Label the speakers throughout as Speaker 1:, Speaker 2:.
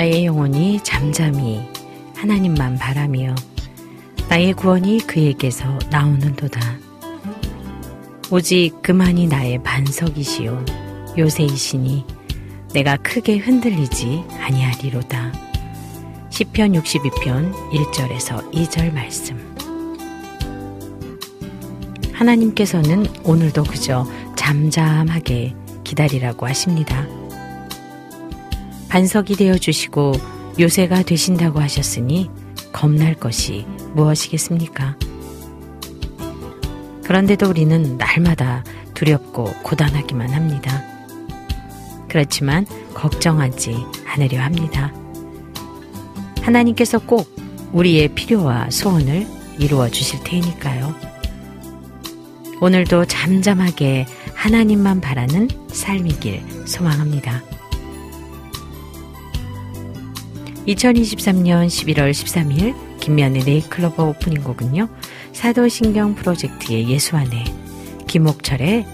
Speaker 1: 나의 영혼이 잠잠히 하나님만 바라며 나의 구원이 그에게서 나오는도다. 오직 그만이 나의 반석이시요 요새이시니 내가 크게 흔들리지 아니하리로다. 시편 62편 1절에서 2절 말씀. 하나님께서는 오늘도 그저 잠잠하게 기다리라고 하십니다. 반석이 되어 주시고 요새가 되신다고 하셨으니 겁날 것이 무엇이겠습니까? 그런데도 우리는 날마다 두렵고 고단하기만 합니다. 그렇지만 걱정하지 않으려 합니다. 하나님께서 꼭 우리의 필요와 소원을 이루어 주실 테니까요. 오늘도 잠잠하게 하나님만 바라는 삶이길 소망합니다. 2023년 11월 13일 김면의 네이클로버 오프닝 곡은요. 사도신경 프로젝트의 예수 안에 김옥철의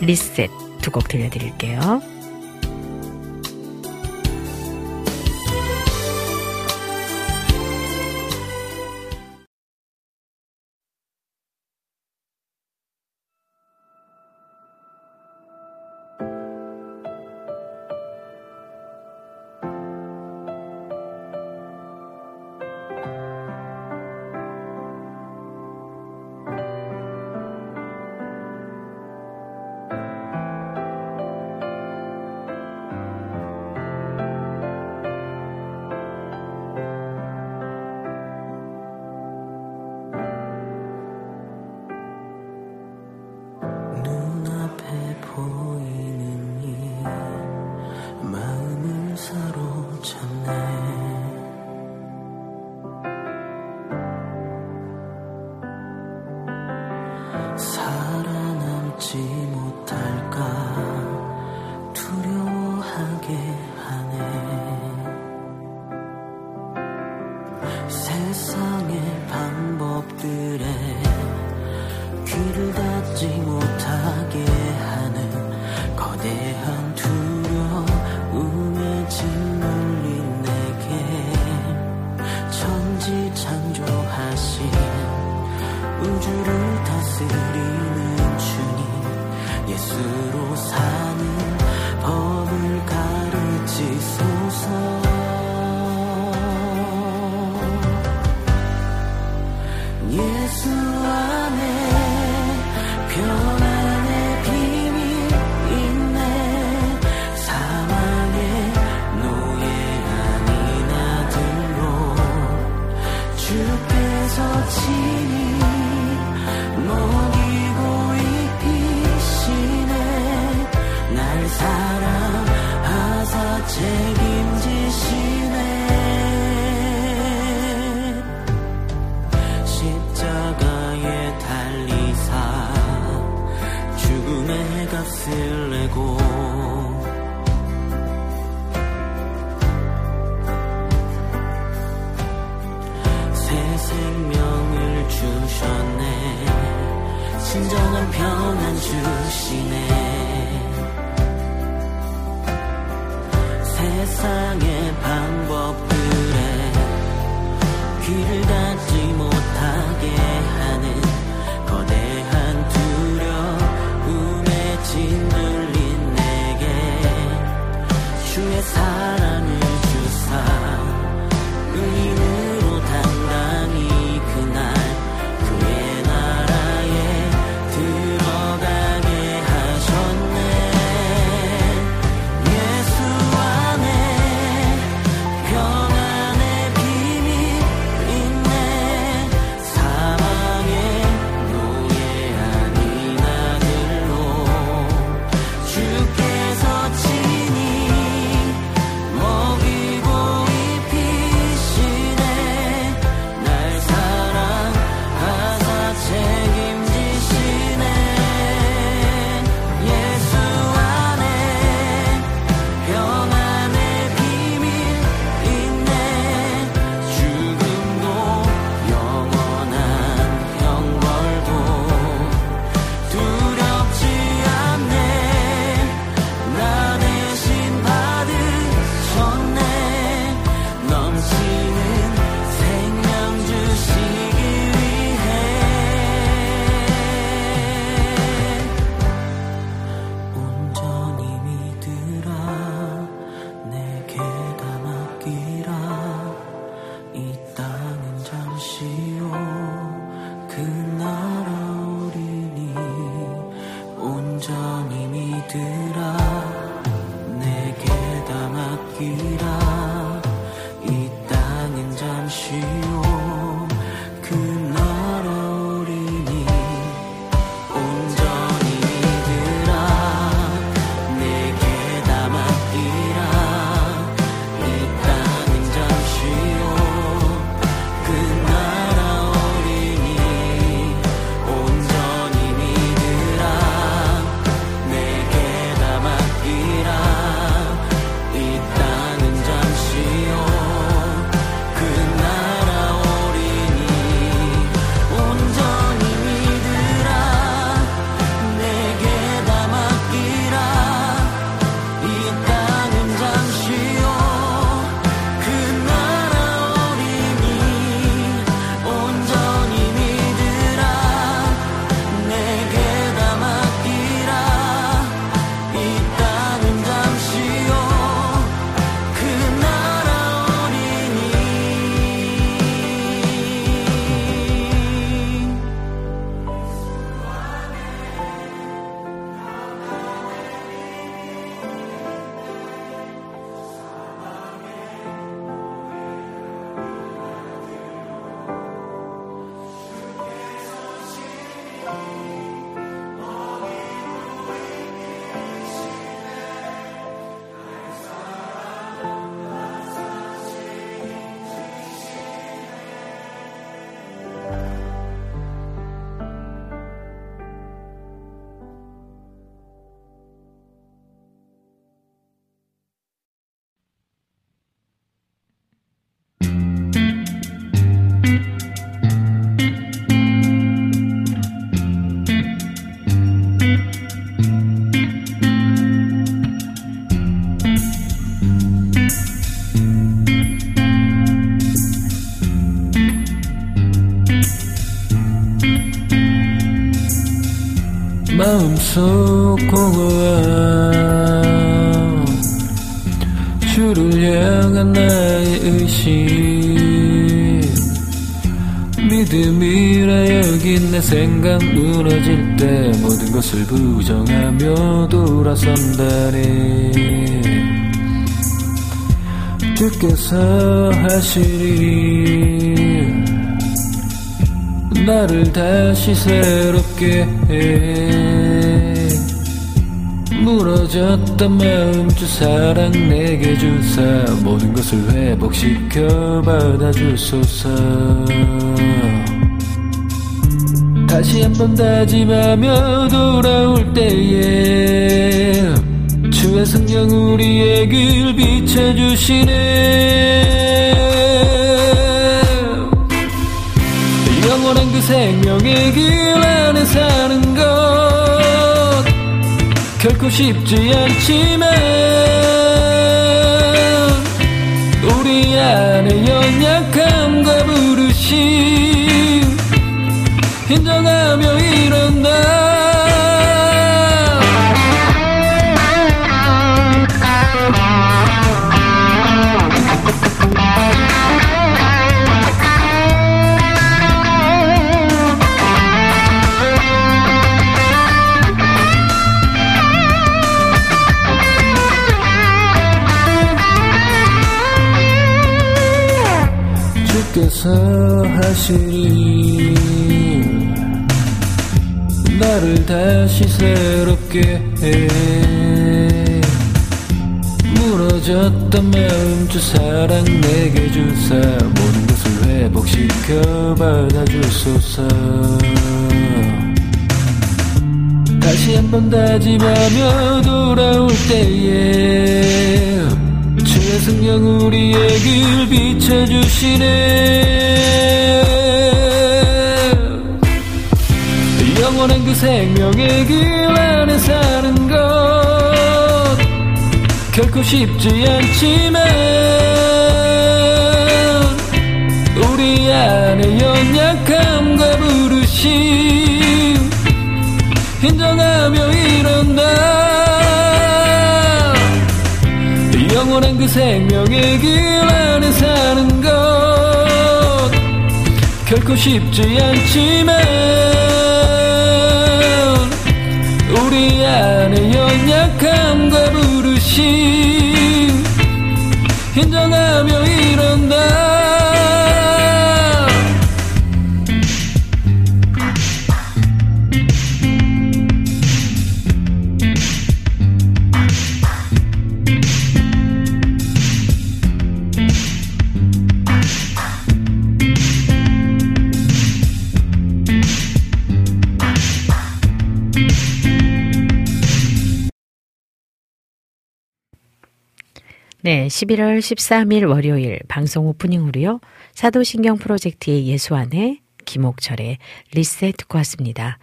Speaker 1: 리셋 두 곡 들려드릴게요.
Speaker 2: 주께서 하시리.
Speaker 3: 나를 다시 새롭게 해. 무너졌던 마음 주 사랑 내게 주사. 모든 것을 회복시켜 받아주소서. 다시 한번 다짐하며 돌아올 때에 주의 성령 우리의 길 비춰주시네. 영원한 그 생명의 길 안에 사는 것 결코 쉽지 않지만 우리 안에 연약함과 부르심 인정하며 일어나 주께서 하시니 나를 다시 새롭게 해. 무너졌던 마음 주 사랑 내게 주사 모든 것을 회복시켜 받아주소서. 다시 한번 다짐하며 돌아올 때에 성령 우리의 길 비춰주시네. 영원한 그 생명의 길 안에 사는 것 결코 쉽지 않지만 우리 안에 연약함과 부르심 인정하며 일어나 영원한 그 생명의 길 안에 사는 것. 결코 쉽지 않지만 우리
Speaker 4: 안에 연약함과 부르심 인정하며 일어나
Speaker 5: 네, 11월 13일 월요일 방송 오프닝으로요. 사도신경 프로젝트의 예수안에 김옥철의 리셋 듣고 왔습니다.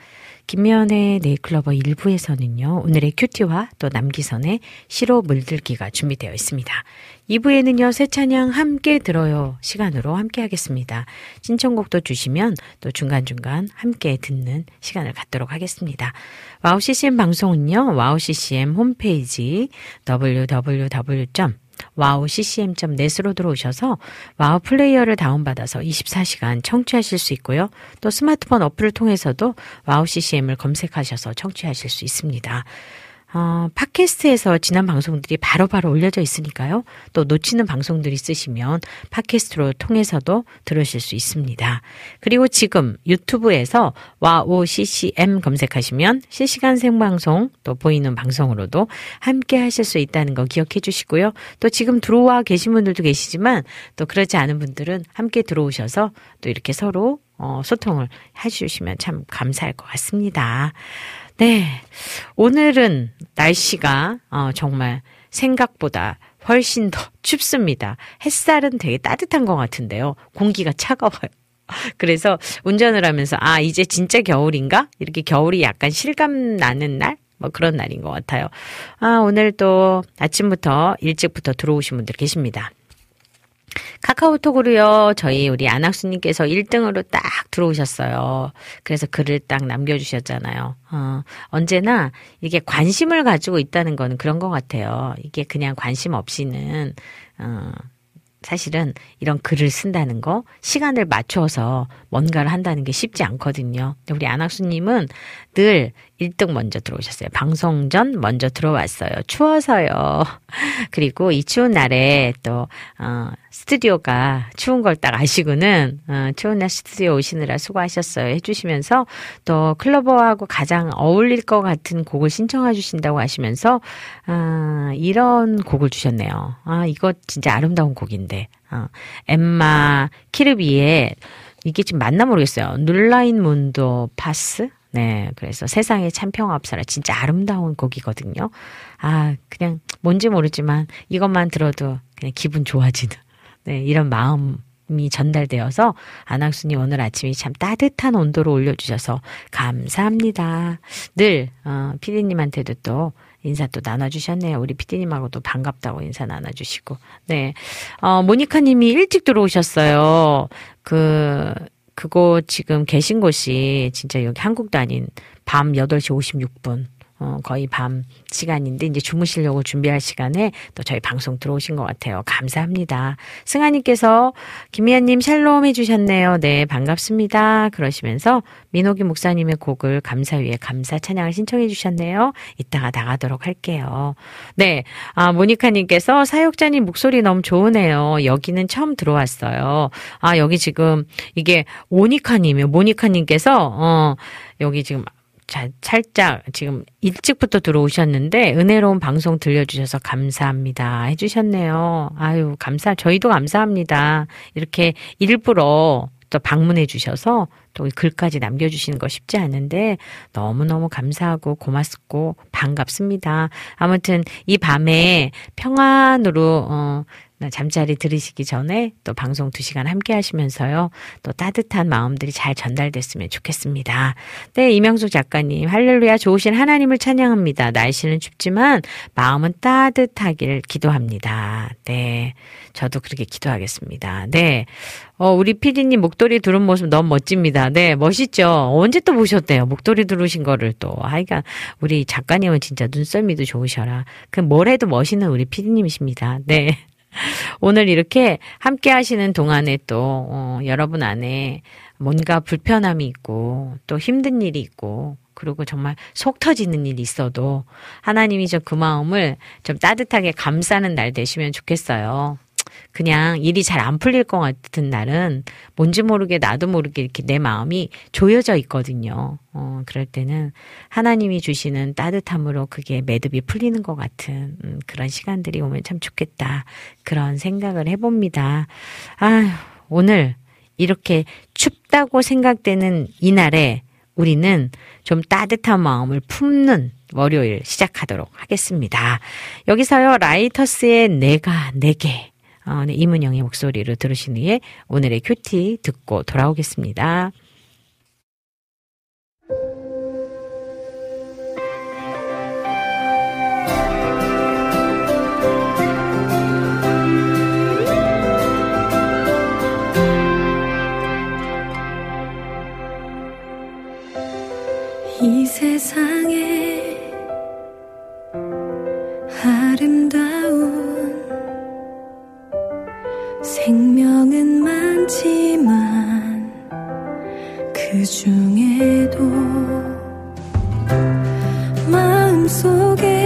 Speaker 5: 김미현의 네잎클로버 1부에서는요. 오늘의 QT와 또 남기선의 시로 물들기가 준비되어 있습니다. 2부에는요. 새 찬양 함께 들어요 시간으로 함께 하겠습니다. 신청곡도 주시면 또 중간중간 함께 듣는 시간을 갖도록 하겠습니다. 와우 CCM 방송은요. 와우 CCM 홈페이지 www.wowccm.net으로 들어오셔서 와우 플레이어를 다운받아서 24시간 청취하실 수 있고요. 또 스마트폰 어플을 통해서도 와우 ccm을 검색하셔서 청취하실 수 있습니다. 어, 팟캐스트에서 지난 방송들이 바로바로 바로 올려져 있으니까요. 또 놓치는 방송들이 있으시면 팟캐스트로 통해서도 들으실 수 있습니다. 그리고 지금 유튜브에서 와우 CCM 검색하시면 실시간 생방송 또 보이는 방송으로도 함께 하실 수 있다는 거 기억해 주시고요. 또 지금 들어와 계신 분들도 계시지만 또 그렇지 않은 분들은 함께 들어오셔서 또 이렇게 서로 어, 소통을 해주시면 참 감사할 것 같습니다. 네. 오늘은 날씨가 어, 정말 생각보다 훨씬 더 춥습니다. 햇살은 되게 따뜻한 것 같은데요. 공기가 차가워요. 그래서 운전을 하면서 아 이제 진짜 겨울인가 이렇게 겨울이 약간 실감 나는 날. 뭐 그런 날인 것 같아요. 아, 오늘 또 아침부터 일찍부터 들어오신 분들 계십니다. 카카오톡으로요, 저희 우리 안학수님께서 1등으로 딱 들어오셨어요. 그래서 글을 딱 남겨주셨잖아요. 어, 언제나 이게 관심을 가지고 있다는 거는 그런 것 같아요. 이게 그냥 관심 없이는, 어, 사실은 이런 글을 쓴다는 거, 시간을 맞춰서 뭔가를 한다는 게 쉽지 않거든요. 우리 안학수님은 늘 1등 먼저 들어오셨어요. 방송 전 먼저 들어왔어요. 추워서요. 그리고 이 추운 날에 또, 어, 스튜디오가 추운 걸 딱 아시고는, 어, 추운 날 스튜디오 오시느라 수고하셨어요. 해주시면서 또 클로버하고 가장 어울릴 것 같은 곡을 신청해 주신다고 하시면서, 아, 이런 곡을 주셨네요. 아, 이거 진짜 아름다운 곡인데, 어, 엠마 키르비의 이게 지금 맞나 모르겠어요. 눌라인 문도 파스? 네. 그래서 세상에 참평 앞사라 진짜 아름다운 곡이거든요. 아, 그냥 뭔지 모르지만 이것만 들어도 그냥 기분 좋아지는 네, 이런 마음 이 전달되어서 안학순이 오늘 아침이 참 따뜻한 온도로 올려주셔서 감사합니다. 늘, 어, 피디님한테도 또 인사 또 나눠주셨네요. 우리 피디님하고도 반갑다고 인사 나눠주시고. 네. 어, 모니카 님이 일찍 들어오셨어요. 그, 그곳 지금 계신 곳이 진짜 여기 한국도 아닌 밤 8시 56분. 어, 거의 밤 시간인데 이제 주무시려고 준비할 시간에 또 저희 방송 들어오신 것 같아요. 감사합니다. 승아님께서 김미연님 샬롬 해주셨네요. 네, 반갑습니다. 그러시면서 민호기 목사님의 곡을 감사 위에 감사 찬양을 신청해 주셨네요. 이따가 나가도록 할게요. 네, 아, 모니카님께서 사역자님 목소리 너무 좋으네요. 여기는 처음 들어왔어요. 아, 여기 지금 이게 오니카님이요. 모니카님께서, 어, 여기 지금 자, 살짝 지금 일찍부터 들어오셨는데 은혜로운 방송 들려주셔서 감사합니다 해주셨네요. 아유 감사 저희도 감사합니다. 이렇게 일부러 또 방문해 주셔서 또 글까지 남겨주시는 거 쉽지 않은데 너무너무 감사하고 고맙고 반갑습니다. 아무튼 이 밤에 평안으로 어, 잠자리 들으시기 전에 또 방송 2시간 함께 하시면서요. 또 따뜻한 마음들이 잘 전달됐으면 좋겠습니다. 네, 이명숙 작가님, 할렐루야 좋으신 하나님을 찬양합니다. 날씨는 춥지만 마음은 따뜻하길 기도합니다. 네. 저도 그렇게 기도하겠습니다. 네. 어, 우리 피디님 목도리 두른 모습 너무 멋집니다. 네, 멋있죠? 언제 또 보셨대요? 목도리 두르신 거를 또. 하여간, 우리 작가님은 진짜 눈썰미도 좋으셔라. 그 뭘 해도 멋있는 우리 피디님이십니다. 네. 오늘 이렇게 함께 하시는 동안에 또, 어, 여러분 안에, 뭔가 불편함이 있고 또 힘든 일이 있고 그리고 정말 속 터지는 일이 있어도 하나님이 저 그 마음을 좀 따뜻하게 감싸는 날 되시면 좋겠어요. 그냥 일이 잘 안 풀릴 것 같은 날은 뭔지 모르게 나도 모르게 이렇게 내 마음이 조여져 있거든요. 어, 그럴 때는 하나님이 주시는 따뜻함으로 그게 매듭이 풀리는 것 같은 음, 그런 시간들이 오면 참 좋겠다. 그런 생각을 해봅니다. 아휴, 오늘 이렇게 춥다고 생각되는 이날에 우리는 좀 따뜻한 마음을 품는 월요일 시작하도록 하겠습니다. 여기서요, 라이터스의 내가 내게 어, 네, 이문영의 목소리를 들으신 후에 오늘의 큐티 듣고 돌아오겠습니다.
Speaker 6: 이 세상에 생명은 많지만 그 중에도 마음속에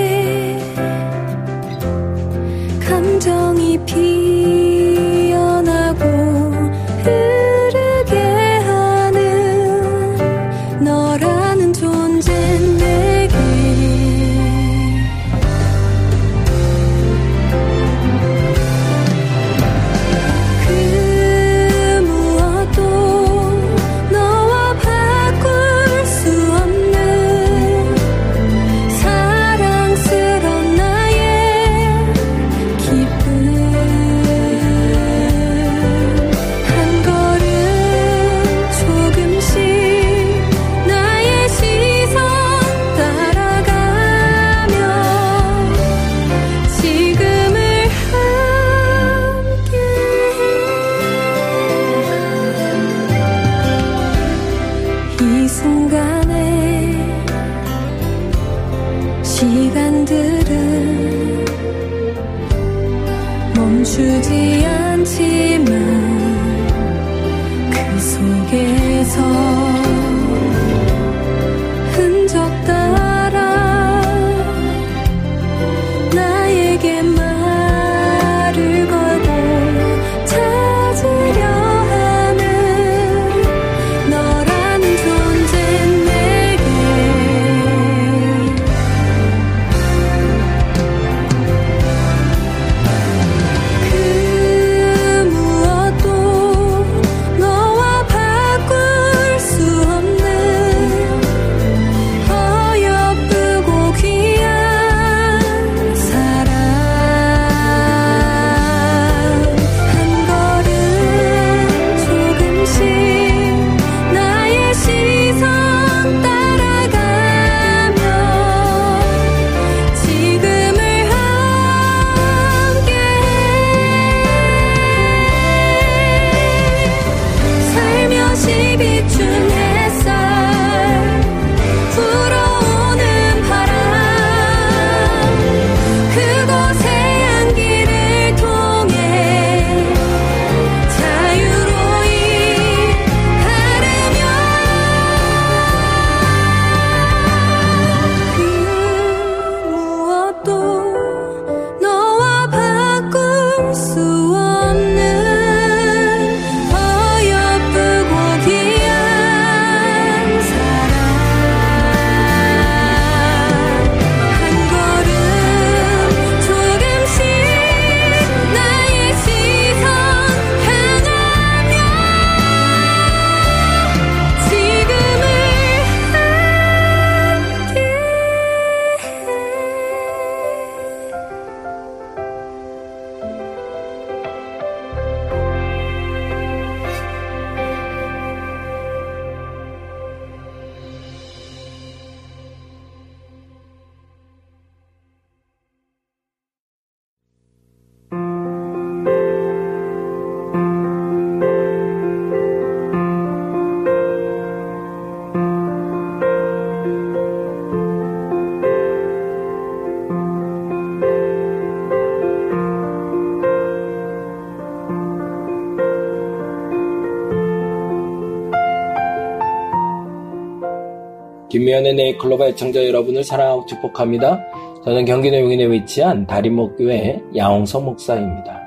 Speaker 4: 네이클로바 애청자 여러분을 사랑하고 축복합니다. 저는 경기도 용인에 위치한 다림목교회 양홍서 목사입니다.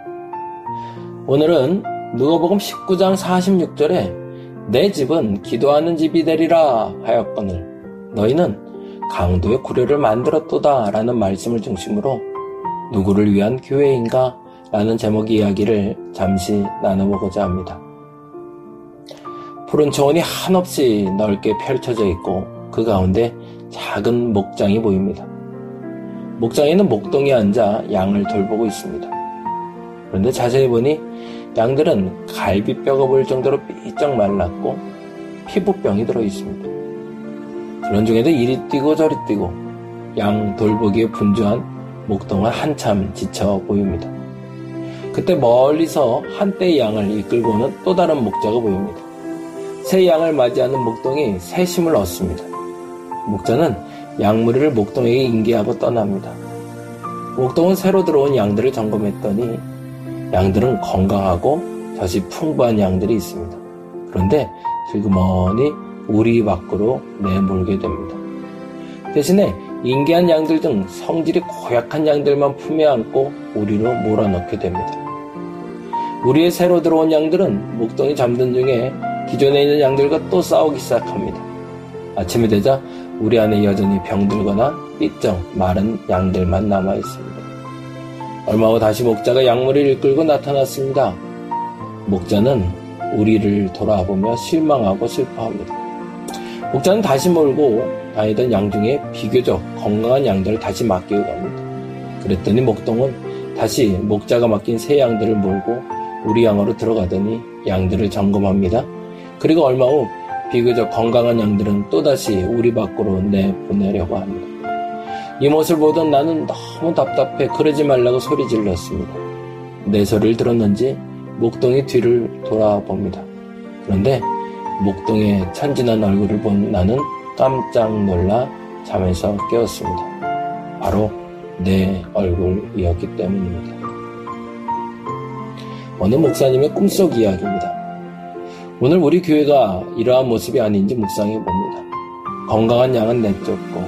Speaker 4: 오늘은 누가복음 19장 46절에 내 집은 기도하는 집이 되리라 하였거늘 너희는 강도의 구례를 만들었도다 라는 말씀을 중심으로 누구를 위한 교회인가 라는 제목의 이야기를 잠시 나눠보고자 합니다. 푸른 초원이 한없이 넓게 펼쳐져 있고 그 가운데 작은 목장이 보입니다. 목장에는 목동이 앉아 양을 돌보고 있습니다. 그런데 자세히 보니 양들은 갈비뼈가 보일 정도로 삐쩍 말랐고 피부병이 들어 있습니다. 그런 중에도 이리 뛰고 저리 뛰고 양 돌보기에 분주한 목동은 한참 지쳐 보입니다. 그때 멀리서 한때의 양을 이끌고 오는 또 다른 목자가 보입니다. 새 양을 맞이하는 목동이 새 힘을 얻습니다. 목자는 양무리를 목동에게 인계하고 떠납니다. 목동은 새로 들어온 양들을 점검했더니 양들은 건강하고 젖이 풍부한 양들이 있습니다. 그런데 슬그머니 우리 밖으로 내몰게 됩니다. 대신에 인계한 양들 등 성질이 고약한 양들만 품에 안고 우리로 몰아넣게 됩니다. 우리의 새로 들어온 양들은 목동이 잠든 중에 기존에 있는 양들과 또 싸우기 시작합니다. 아침이 되자 우리 안에 여전히 병들거나 삐쩍 마른 양들만 남아 있습니다. 얼마 후 다시 목자가 양머리를 이끌고 나타났습니다. 목자는 우리를 돌아보며 실망하고 슬퍼합니다. 목자는 다시 몰고 다니던 양 중에 비교적 건강한 양들을 다시 맡기고 갑니다. 그랬더니 목동은 다시 목자가 맡긴 새 양들을 몰고 우리 양으로 들어가더니 양들을 점검합니다. 그리고 얼마 후 비교적 건강한 양들은 또다시 우리 밖으로 내보내려고 합니다. 이 모습을 보던 나는 너무 답답해 그러지 말라고 소리 질렀습니다. 내 소리를 들었는지 목동이 뒤를 돌아봅니다. 그런데 목동의 천진한 얼굴을 본 나는 깜짝 놀라 잠에서 깨었습니다. 바로 내 얼굴이었기 때문입니다. 어느 목사님의 꿈속 이야기입니다. 오늘 우리 교회가 이러한 모습이 아닌지 묵상해 봅니다. 건강한 양은 내쫓고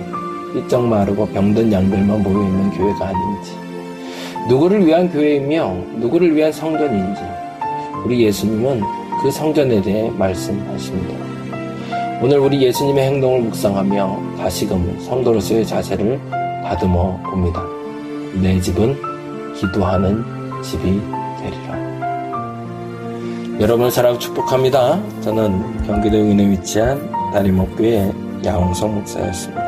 Speaker 4: 삐쩍 마르고 병든 양들만 모여 있는 교회가 아닌지 누구를 위한 교회이며 누구를 위한 성전인지 우리 예수님은 그 성전에 대해 말씀하십니다. 오늘 우리 예수님의 행동을 묵상하며 다시금 성도로서의 자세를 다듬어 봅니다. 내 집은 기도하는 집이 되리라. 여러분을 사랑하고 축복합니다. 저는 경기도 용인에 위치한 다리목교의 양홍성 목사였습니다.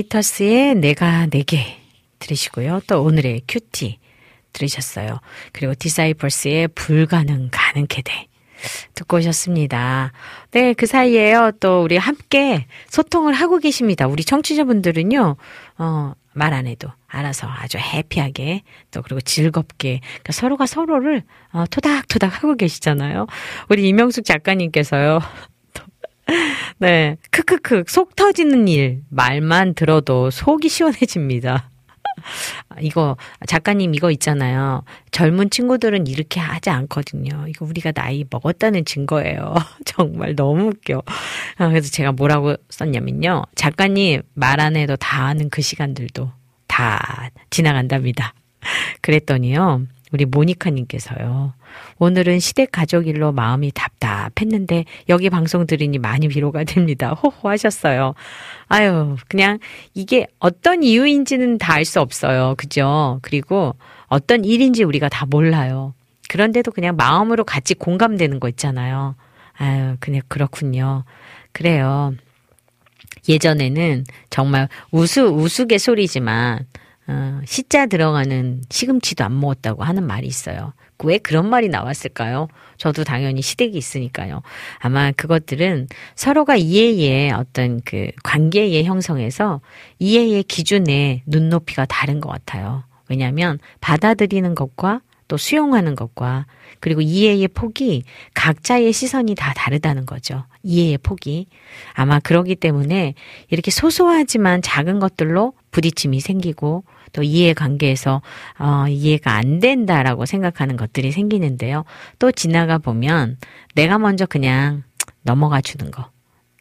Speaker 5: 라이터스의 내가 네게 들으시고요. 또 오늘의 QT 들으셨어요. 그리고 디사이플스의 불가능 가능케 돼. 듣고 오셨습니다. 네, 그 사이에요. 또 우리 함께 소통을 하고 계십니다. 우리 청취자분들은요, 어, 말 안 해도 알아서 아주 happy하게 또 그리고 즐겁게 그러니까 서로가 서로를 어, 토닥토닥 하고 계시잖아요. 우리 이명숙 작가님께서요. 네. 크크크. 속 터지는 일. 말만 들어도 속이 시원해집니다. 이거, 작가님 이거 있잖아요. 젊은 친구들은 이렇게 하지 않거든요. 이거 우리가 나이 먹었다는 증거예요. 정말 너무 웃겨. 아, 그래서 제가 뭐라고 썼냐면요. 작가님 말 안 해도 다 아는 그 시간들도 다 지나간답니다. 그랬더니요. 우리 모니카님께서요. 오늘은 시댁 가족 일로 마음이 답답했는데 여기 방송 들으니 많이 위로가 됩니다. 호호 하셨어요. 아유, 그냥 이게 어떤 이유인지는 다 알 수 없어요. 그죠? 그리고 어떤 일인지 우리가 다 몰라요. 그런데도 그냥 마음으로 같이 공감되는 거 있잖아요. 아유, 그냥 그렇군요. 그래요. 예전에는 정말 우스, 우스갯소리지만, 어, 시자 들어가는 시금치도 안 먹었다고 하는 말이 있어요. 왜 그런 말이 나왔을까요? 저도 당연히 시댁이 있으니까요. 아마 그것들은 서로가 이해의 어떤 그 관계의 형성에서 이해의 기준의 눈높이가 다른 것 같아요. 왜냐하면 받아들이는 것과 또 수용하는 것과 그리고 이해의 폭이 각자의 시선이 다 다르다는 거죠. 이해의 폭이. 아마 그러기 때문에 이렇게 소소하지만 작은 것들로 부딪힘이 생기고 또 이해 관계에서 어, 이해가 안 된다라고 생각하는 것들이 생기는데요. 또 지나가 보면 내가 먼저 그냥 넘어가 주는 거.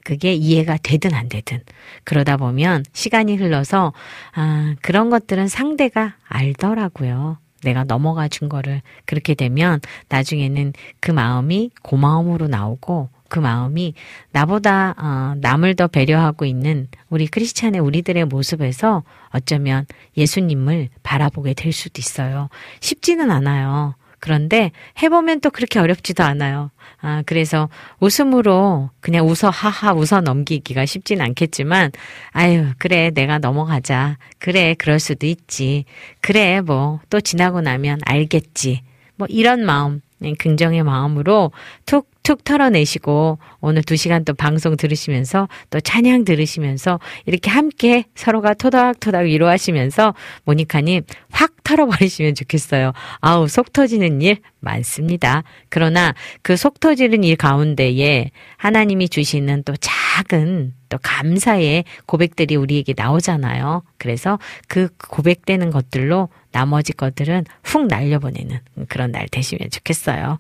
Speaker 5: 그게 이해가 되든 안 되든 그러다 보면 시간이 흘러서 아, 그런 것들은 상대가 알더라고요. 내가 넘어가 준 거를 그렇게 되면 나중에는 그 마음이 고마움으로 나오고 그 마음이 나보다 어, 남을 더 배려하고 있는 우리 크리스찬의 우리들의 모습에서 어쩌면 예수님을 바라보게 될 수도 있어요. 쉽지는 않아요. 그런데 해보면 또 그렇게 어렵지도 않아요. 아, 그래서 웃음으로 그냥 웃어, 하하, 웃어 넘기기가 쉽진 않겠지만, 아유, 그래, 내가 넘어가자. 그래, 그럴 수도 있지. 그래, 뭐, 또 지나고 나면 알겠지. 뭐, 이런 마음, 네, 긍정의 마음으로 툭 툭 털어내시고 오늘 두 시간 또 방송 들으시면서 또 찬양 들으시면서 이렇게 함께 서로가 토닥토닥 위로하시면서 모니카님 확 털어버리시면 좋겠어요. 아우 속 터지는 일 많습니다. 그러나 그 속 터지는 일 가운데에 하나님이 주시는 또 작은 또 감사의 고백들이 우리에게 나오잖아요. 그래서 그 고백되는 것들로 나머지 것들은 훅 날려보내는 그런 날 되시면 좋겠어요.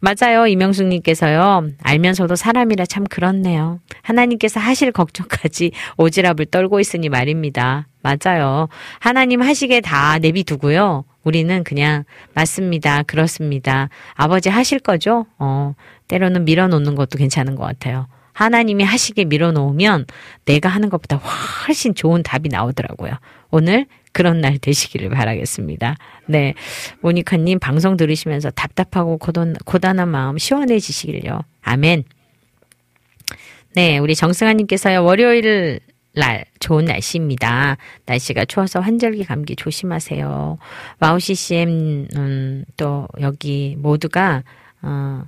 Speaker 5: 맞아요. 이명숙님께서요. 알면서도 사람이라 참 그렇네요. 하나님께서 하실 걱정까지 오지랖을 떨고 있으니 말입니다. 맞아요. 하나님 하시게 다 내비두고요. 우리는 그냥 맞습니다. 그렇습니다. 아버지 하실 거죠? 어, 때로는 밀어놓는 것도 괜찮은 것 같아요. 하나님이 하시게 밀어놓으면 내가 하는 것보다 훨씬 좋은 답이 나오더라고요. 오늘 그런 날 되시기를 바라겠습니다. 네. 모니카님 방송 들으시면서 답답하고 고단, 고단한 마음 시원해지시길요. 아멘. 네. 우리 정승아님께서요. 월요일 날, 좋은 날씨입니다. 날씨가 추워서 환절기 감기 조심하세요. 와우씨 쌤, 음, 또 여기 모두가, 어,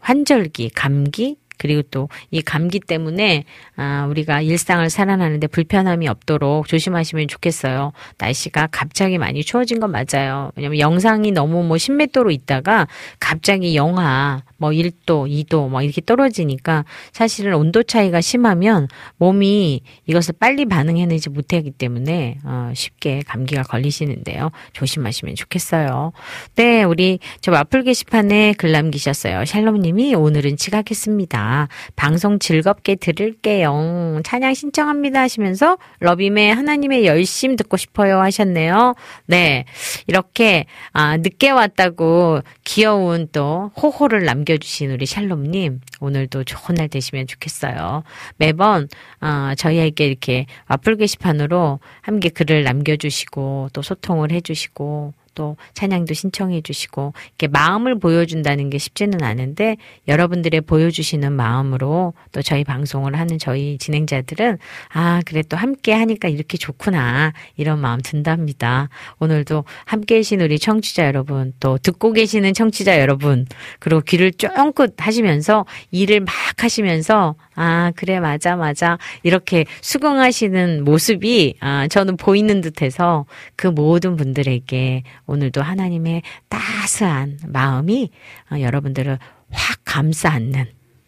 Speaker 5: 환절기, 감기, 그리고 또 이 감기 때문에 아, 우리가 일상을 살아나는데 불편함이 없도록 조심하시면 좋겠어요. 날씨가 갑자기 많이 추워진 건 맞아요. 왜냐면 영상이 너무 뭐 10몇 도로 있다가 갑자기 영하 뭐 1도, 2도 뭐 이렇게 떨어지니까 사실은 온도 차이가 심하면 몸이 이것을 빨리 반응해내지 못하기 때문에 어, 쉽게 감기가 걸리시는데요. 조심하시면 좋겠어요. 네, 우리 저 와플 게시판에 글 남기셨어요. 샬롬님이 오늘은 지각했습니다. 방송 즐겁게 들을게요. 찬양 신청합니다 하시면서 러빔의 하나님의 열심 듣고 싶어요 하셨네요. 네, 이렇게 아, 늦게 왔다고 귀여운 또 호호를 남겨주신 우리 샬롬님 오늘도 좋은 날 되시면 좋겠어요. 매번 어, 저희에게 이렇게 와플 게시판으로 함께 글을 남겨주시고 또 소통을 해주시고 또 찬양도 신청해 주시고 이렇게 마음을 보여준다는 게 쉽지는 않은데 여러분들의 보여주시는 마음으로 또 저희 방송을 하는 저희 진행자들은 아 그래 또 함께 하니까 이렇게 좋구나 이런 마음 든답니다. 오늘도 함께 계신 우리 청취자 여러분 또 듣고 계시는 청취자 여러분 그리고 귀를 쫑긋 하시면서 일을 막 하시면서 아 그래 맞아 맞아 이렇게 수긍하시는 모습이 아 저는 보이는 듯 해서 그 모든 분들에게 오늘도 하나님의 따스한 마음이 어, 여러분들을 확 감싸 안는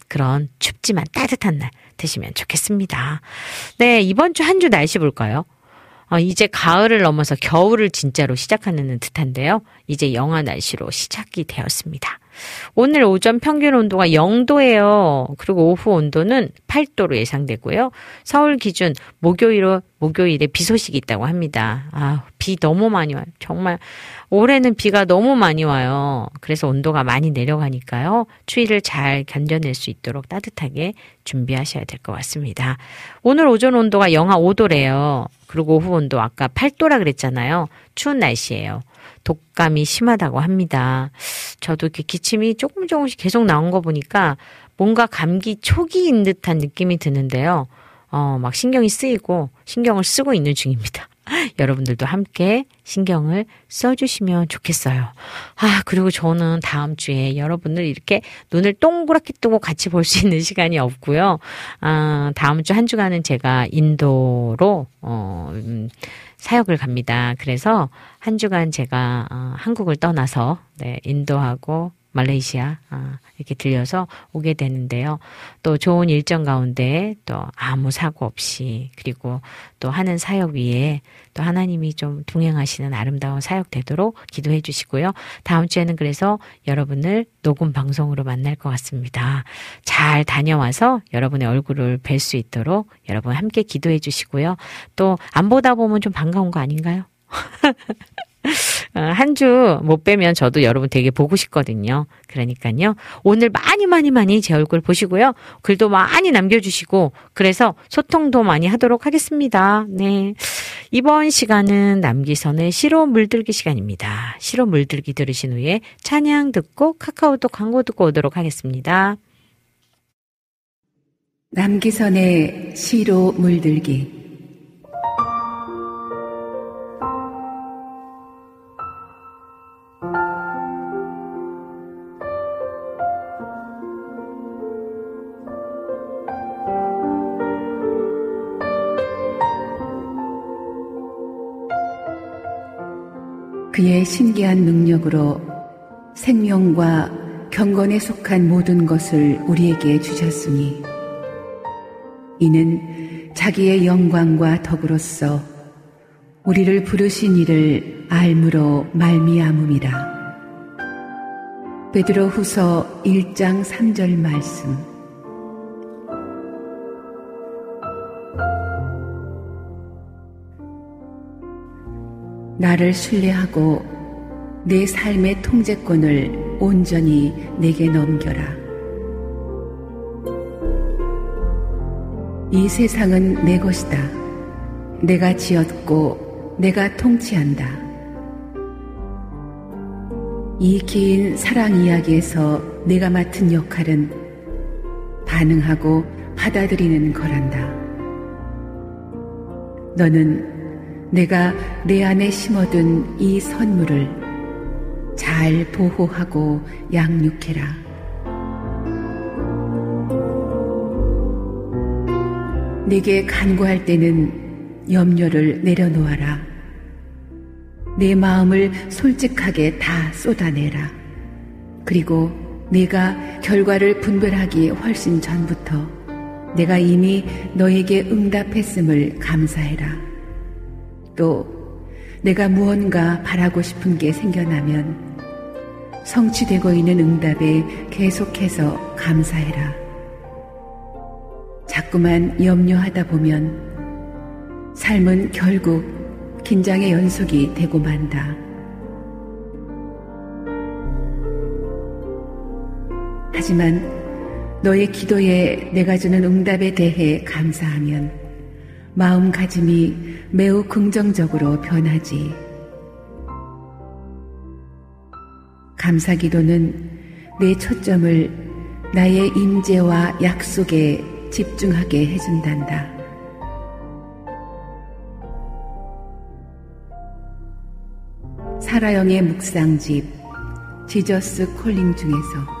Speaker 5: 그런 춥지만 따뜻한 날 되시면 좋겠습니다. 네, 이번 주 한 주 날씨 볼까요? 어, 이제 가을을 넘어서 겨울을 진짜로 시작하는 듯한데요. 이제 영하 날씨로 시작이 되었습니다. 오늘 오전 평균 온도가 0도예요. 그리고 오후 온도는 8도로 예상되고요. 서울 기준 목요일로 목요일에 비 소식이 있다고 합니다. 아, 비 너무 많이 와요. 정말 올해는 비가 너무 많이 와요. 그래서 온도가 많이 내려가니까요. 추위를 잘 견뎌낼 수 있도록 따뜻하게 준비하셔야 될 것 같습니다. 오늘 오전 온도가 영하 5도래요. 그리고 오후 온도 아까 8도라 그랬잖아요. 추운 날씨예요. 독감이 심하다고 합니다. 저도 이렇게 기침이 조금 조금씩 계속 나온 거 보니까 뭔가 감기 초기인 듯한 느낌이 드는데요. 어, 막 신경이 쓰이고 신경을 쓰고 있는 중입니다. 여러분들도 함께 신경을 써주시면 좋겠어요. 아, 그리고 저는 다음 주에 여러분들 이렇게 눈을 동그랗게 뜨고 같이 볼 수 있는 시간이 없고요. 아, 다음 주 한 주간은 제가 인도로, 어, 음, 사역을 갑니다. 그래서 한 주간 제가 어, 한국을 떠나서 네, 인도하고 말레이시아 아, 이렇게 들려서 오게 되는데요. 또 좋은 일정 가운데 또 아무 사고 없이 그리고 또 하는 사역 위에 또 하나님이 좀 동행하시는 아름다운 사역 되도록 기도해 주시고요. 다음 주에는 그래서 여러분을 녹음 방송으로 만날 것 같습니다. 잘 다녀와서 여러분의 얼굴을 뵐 수 있도록 여러분 함께 기도해 주시고요. 또 안 보다 보면 좀 반가운 거 아닌가요? 한 주 못 빼면 저도 여러분 되게 보고 싶거든요. 그러니까요. 오늘 많이 많이 많이 제 얼굴 보시고요. 글도 많이 남겨주시고, 그래서 소통도 많이 하도록 하겠습니다. 네. 이번 시간은 남기선의 시로 물들기 시간입니다. 시로 물들기 들으신 후에 찬양 듣고 카카오톡 광고 듣고 오도록 하겠습니다.
Speaker 7: 남기선의 시로 물들기 그의 신기한 능력으로 생명과 경건에 속한 모든 것을 우리에게 주셨으니 이는 자기의 영광과 덕으로서 우리를 부르신 이를 알므로 말미암음이라. 베드로 후서 1장 3절 말씀. 나를 신뢰하고 내 삶의 통제권을 온전히 내게 넘겨라. 이 세상은 내 것이다. 내가 지었고 내가 통치한다. 이 긴 사랑 이야기에서 내가 맡은 역할은 반응하고 받아들이는 거란다. 너는 내가 내 안에 심어둔 이 선물을 잘 보호하고 양육해라. 내게 간구할 때는 염려를 내려놓아라. 내 마음을 솔직하게 다 쏟아내라. 그리고 내가 결과를 분별하기 훨씬 전부터 내가 이미 너에게 응답했음을 감사해라. 또 내가 무언가 바라고 싶은 게 생겨나면 성취되고 있는 응답에 계속해서 감사해라. 자꾸만 염려하다 보면 삶은 결국 긴장의 연속이 되고 만다. 하지만 너의 기도에 내가 주는 응답에 대해 감사하면 마음가짐이 매우 긍정적으로 변하지. 감사 기도는 내 초점을 나의 임재와 약속에 집중하게 해준단다. 사라영의 묵상집 지저스 콜링 중에서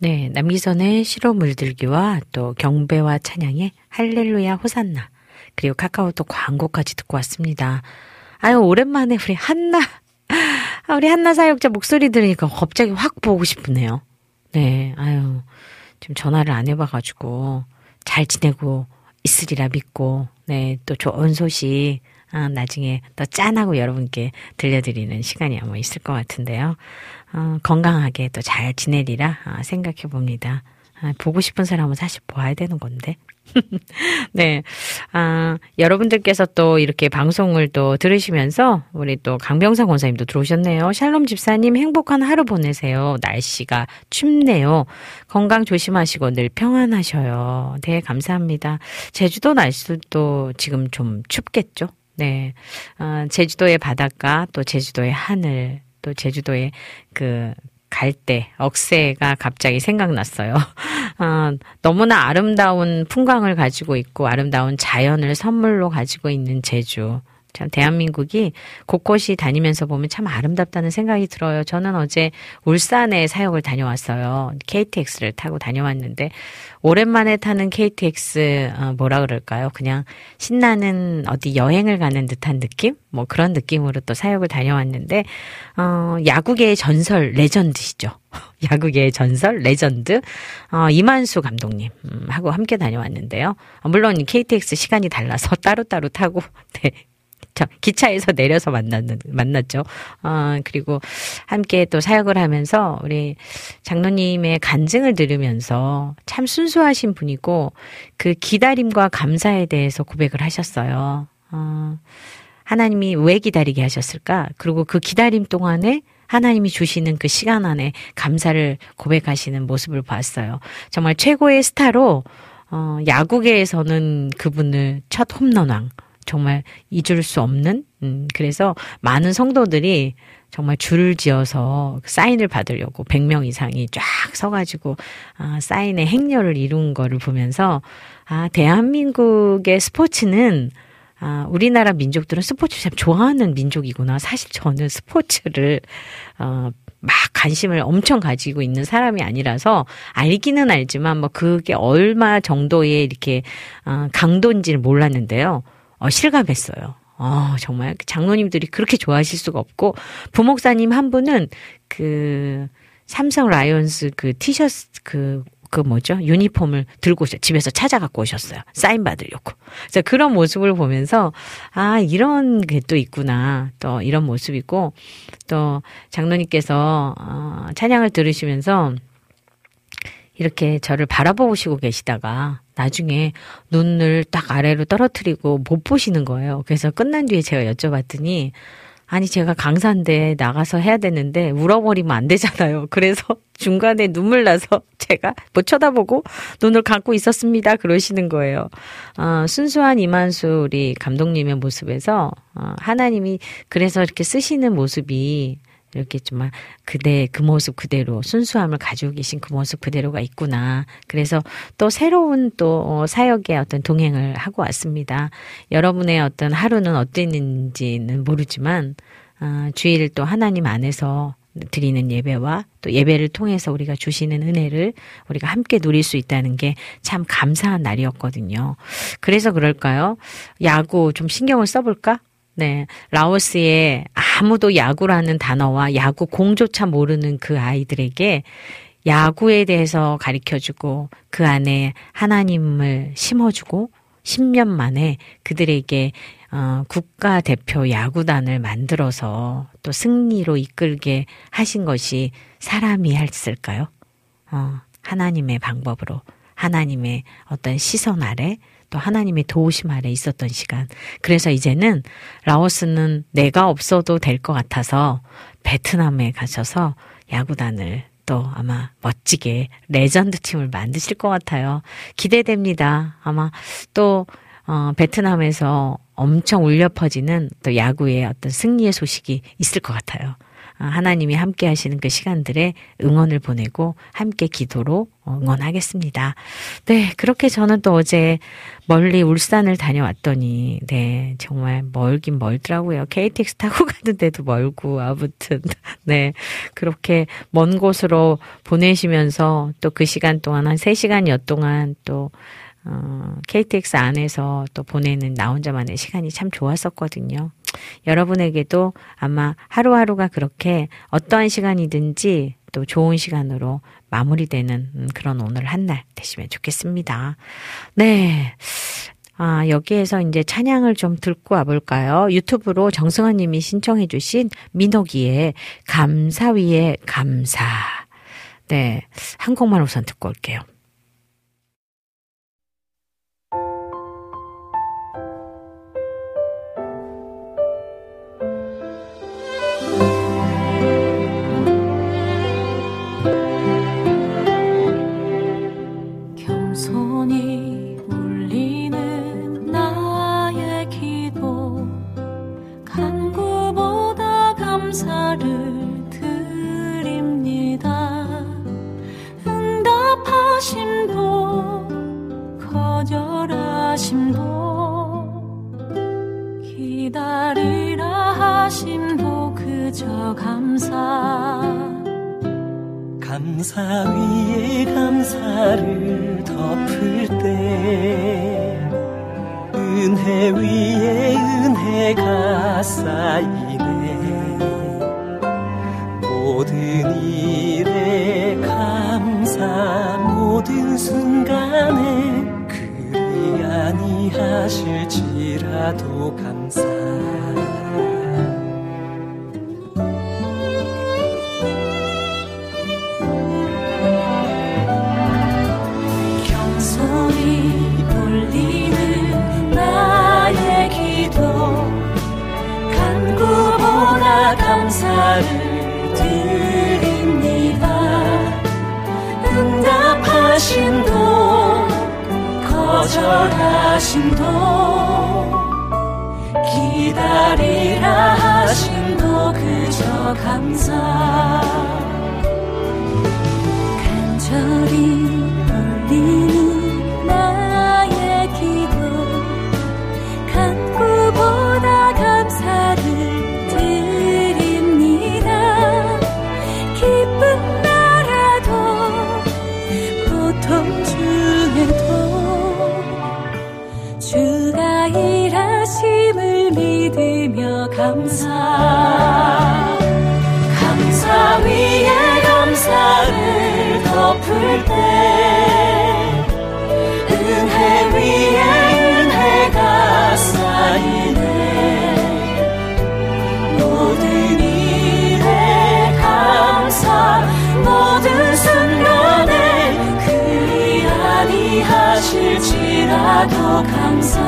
Speaker 5: 네, 남기선의 시로 물들기와 또 경배와 찬양의 할렐루야 호산나 그리고 카카오톡 광고까지 듣고 왔습니다. 아유 오랜만에 우리 한나 아, 우리 한나 사역자 목소리 들으니까 갑자기 확 보고 싶으네요. 네, 아유 좀 전화를 안 해봐가지고 잘 지내고 있으리라 믿고 네 또 좋은 소식 아, 나중에 또 짠하고 여러분께 들려드리는 시간이 아마 있을 것 같은데요. 어, 건강하게 또 잘 지내리라 아, 생각해 봅니다. 아, 보고 싶은 사람은 사실 봐야 되는 건데. 네. 아, 여러분들께서 또 이렇게 방송을 또 들으시면서 우리 또 강병상 권사님도 들어오셨네요. 샬롬 집사님 행복한 하루 보내세요. 날씨가 춥네요. 건강 조심하시고 늘 평안하셔요. 네, 감사합니다. 제주도 날씨도 지금 좀 춥겠죠? 네. 어, 제주도의 바닷가 또 제주도의 하늘 또 제주도의 그 갈대, 억새가 갑자기 생각났어요. 어, 너무나 아름다운 풍광을 가지고 있고 아름다운 자연을 선물로 가지고 있는 제주. 참 대한민국이 곳곳이 다니면서 보면 참 아름답다는 생각이 들어요. 저는 어제 울산에 사역을 다녀왔어요. KTX를 타고 다녀왔는데 오랜만에 타는 KTX 어, 뭐라 그럴까요? 그냥 신나는 어디 여행을 가는 듯한 느낌? 뭐 그런 느낌으로 또 사역을 다녀왔는데 어 야구계의 전설 레전드시죠. 야구계의 전설 레전드 어 이만수 감독님 음, 하고 함께 다녀왔는데요. 어, 물론 KTX 시간이 달라서 따로따로 타고 네, 저 기차에서 내려서 만났는 만났죠. 어, 그리고 함께 또 사역을 하면서 우리 장로님의 간증을 들으면서 참 순수하신 분이고 그 기다림과 감사에 대해서 고백을 하셨어요. 어, 하나님이 왜 기다리게 하셨을까? 그리고 그 기다림 동안에 하나님이 주시는 그 시간 안에 감사를 고백하시는 모습을 봤어요. 정말 최고의 스타로 어, 야구계에서는 그분을 첫 홈런왕, 정말 잊을 수 없는 음 그래서 많은 성도들이 정말 줄을 지어서 사인을 받으려고 100명 이상이 쫙 서가지고 아, 사인의 행렬을 이룬 거를 보면서 아 대한민국의 스포츠는 아, 우리나라 민족들은 스포츠 참 좋아하는 민족이구나. 사실 저는 스포츠를, 어, 막 관심을 엄청 가지고 있는 사람이 아니라서 알기는 알지만 뭐 그게 얼마 정도의 이렇게, 어, 강도인지를 몰랐는데요. 어, 실감했어요. 어, 정말 장로님들이 그렇게 좋아하실 수가 없고 부목사님 한 분은 그 삼성 라이온스 그 티셔츠 그, 그 뭐죠? 유니폼을 들고 오셨, 집에서 찾아갖고 오셨어요. 사인 받으려고. 그래서 그런 모습을 보면서, 아, 이런 게 또 있구나. 또 이런 모습이고, 또 장로님께서, 어, 찬양을 들으시면서 이렇게 저를 바라보시고 계시다가 나중에 눈을 딱 아래로 떨어뜨리고 못 보시는 거예요. 그래서 끝난 뒤에 제가 여쭤봤더니 아니 제가 강사인데 나가서 해야 되는데 울어버리면 안 되잖아요. 그래서 중간에 눈물 나서 제가 못 쳐다보고 눈을 감고 있었습니다. 그러시는 거예요. 어, 순수한 이만수 우리 감독님의 모습에서 어, 하나님이 그래서 이렇게 쓰시는 모습이 이렇게 정말 그대 그 모습 그대로 순수함을 가지고 계신 그 모습 그대로가 있구나. 그래서 또 새로운 또 어, 사역의 어떤 동행을 하고 왔습니다. 여러분의 어떤 하루는 어땠는지는 모르지만 어, 주일 또 하나님 안에서 드리는 예배와 또 예배를 통해서 우리가 주시는 은혜를 우리가 함께 누릴 수 있다는 게 참 감사한 날이었거든요. 그래서 그럴까요? 야구 좀 신경을 써볼까? 네. 라오스에 아무도 야구라는 단어와 야구 공조차 모르는 그 아이들에게 야구에 대해서 가르쳐 주고 그 안에 하나님을 심어주고 10년 만에 그들에게 어, 국가대표 야구단을 만들어서 또 승리로 이끌게 하신 것이 사람이 했을까요? 어, 하나님의 방법으로 하나님의 어떤 시선 아래 또 하나님의 도우심 아래 있었던 시간. 그래서 이제는 라오스는 내가 없어도 될 것 같아서 베트남에 가셔서 야구단을 또 아마 멋지게 레전드 팀을 만드실 것 같아요. 기대됩니다. 아마 또 어, 베트남에서 엄청 울려 퍼지는 또 야구의 어떤 승리의 소식이 있을 것 같아요. 아, 하나님이 함께 하시는 그 시간들에 응원을 보내고 함께 기도로 어, 응원하겠습니다. 네, 그렇게 저는 또 어제 멀리 울산을 다녀왔더니, 네, 정말 멀긴 멀더라고요. KTX 타고 가는데도 멀고, 아무튼, 네, 그렇게 먼 곳으로 보내시면서 또 그 시간 동안 한 3시간여 동안 또 어, KTX 안에서 또 보내는 나 혼자만의 시간이 참 좋았었거든요. 여러분에게도 아마 하루하루가 그렇게 어떠한 시간이든지 또 좋은 시간으로 마무리되는 음, 그런 오늘 한 날 되시면 좋겠습니다. 네. 아, 여기에서 이제 찬양을 좀 듣고 와볼까요? 유튜브로 정승환 님이 신청해주신 민호기의 감사 위에 감사. 네. 한 곡만 우선 듣고 올게요.
Speaker 6: 하심도 기다리라 하심도 그저 감사.
Speaker 8: 감사 위에 감사를 덮을 때 은혜 위에 은혜가 쌓이네. 모든 일에 감사 모든 순간에 하실지라도 감사
Speaker 6: 거절하심도 기다리라 하심도 그저 감사. 간절히 감사를 덮을 때 은혜 위에 은혜가 쌓이네. 모든 일에 감사 모든 순간에 그리 아니하실지라도 감사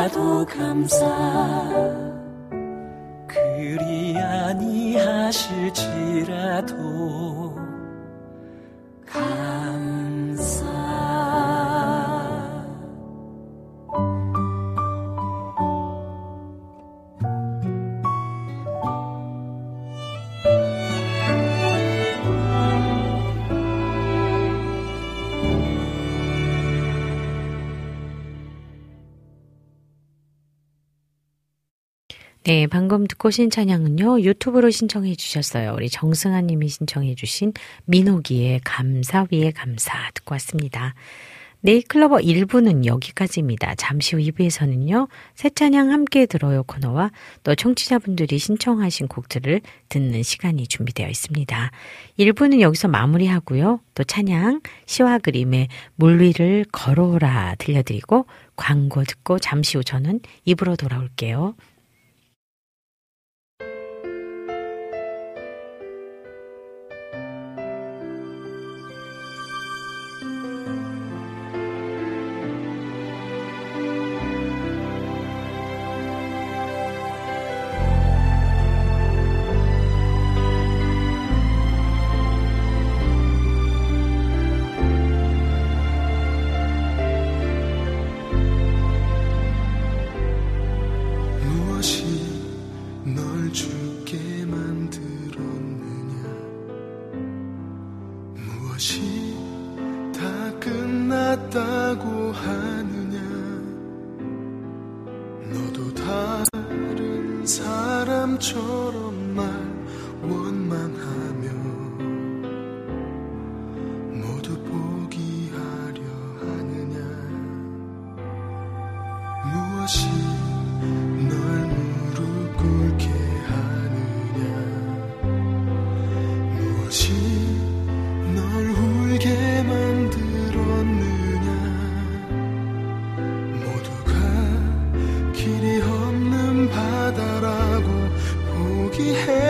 Speaker 6: 아니하실지라도 감사
Speaker 5: 방금 듣고 오신 찬양은요, 유튜브로 신청해 주셨어요. 우리 정승아 님이 신청해 주신 민호기의 감사 위에 감사 듣고 왔습니다. 네이클로버 1부는 여기까지입니다. 잠시 후 2부에서는요, 새 찬양 함께 들어요 코너와 또 청취자분들이 신청하신 곡들을 듣는 시간이 준비되어 있습니다. 1부는 여기서 마무리하고요, 또 찬양, 시와 그림의 물 위를 걸어오라 들려드리고 광고 듣고 잠시 후 저는 2부로 돌아올게요.
Speaker 9: 포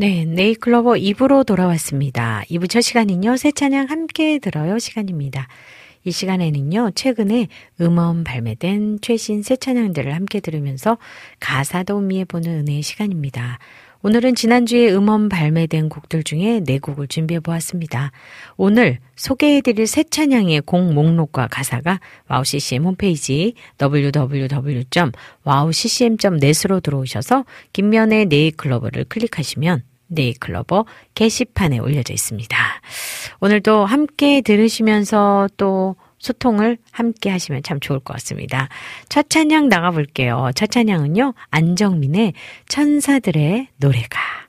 Speaker 5: 네, 네이클로버 2부로 돌아왔습니다. 2부 첫 시간은요, 새 찬양 함께 들어요 시간입니다. 이 시간에는요, 최근에 음원 발매된 최신 새 찬양들을 함께 들으면서 가사도 음미해보는 은혜의 시간입니다. 오늘은 지난주에 음원 발매된 곡들 중에 네 곡을 준비해 보았습니다. 오늘 소개해드릴 새 찬양의 곡 목록과 가사가 와우CCM 홈페이지 www.wowccm.net으로 들어오셔서 김면의 네이클로버를 클릭하시면 네이클로버 게시판에 올려져 있습니다. 오늘도 함께 들으시면서 또 소통을 함께 하시면 참 좋을 것 같습니다. 첫 찬양 나가볼게요. 첫 찬양은요, 안정민의 천사들의 노래가.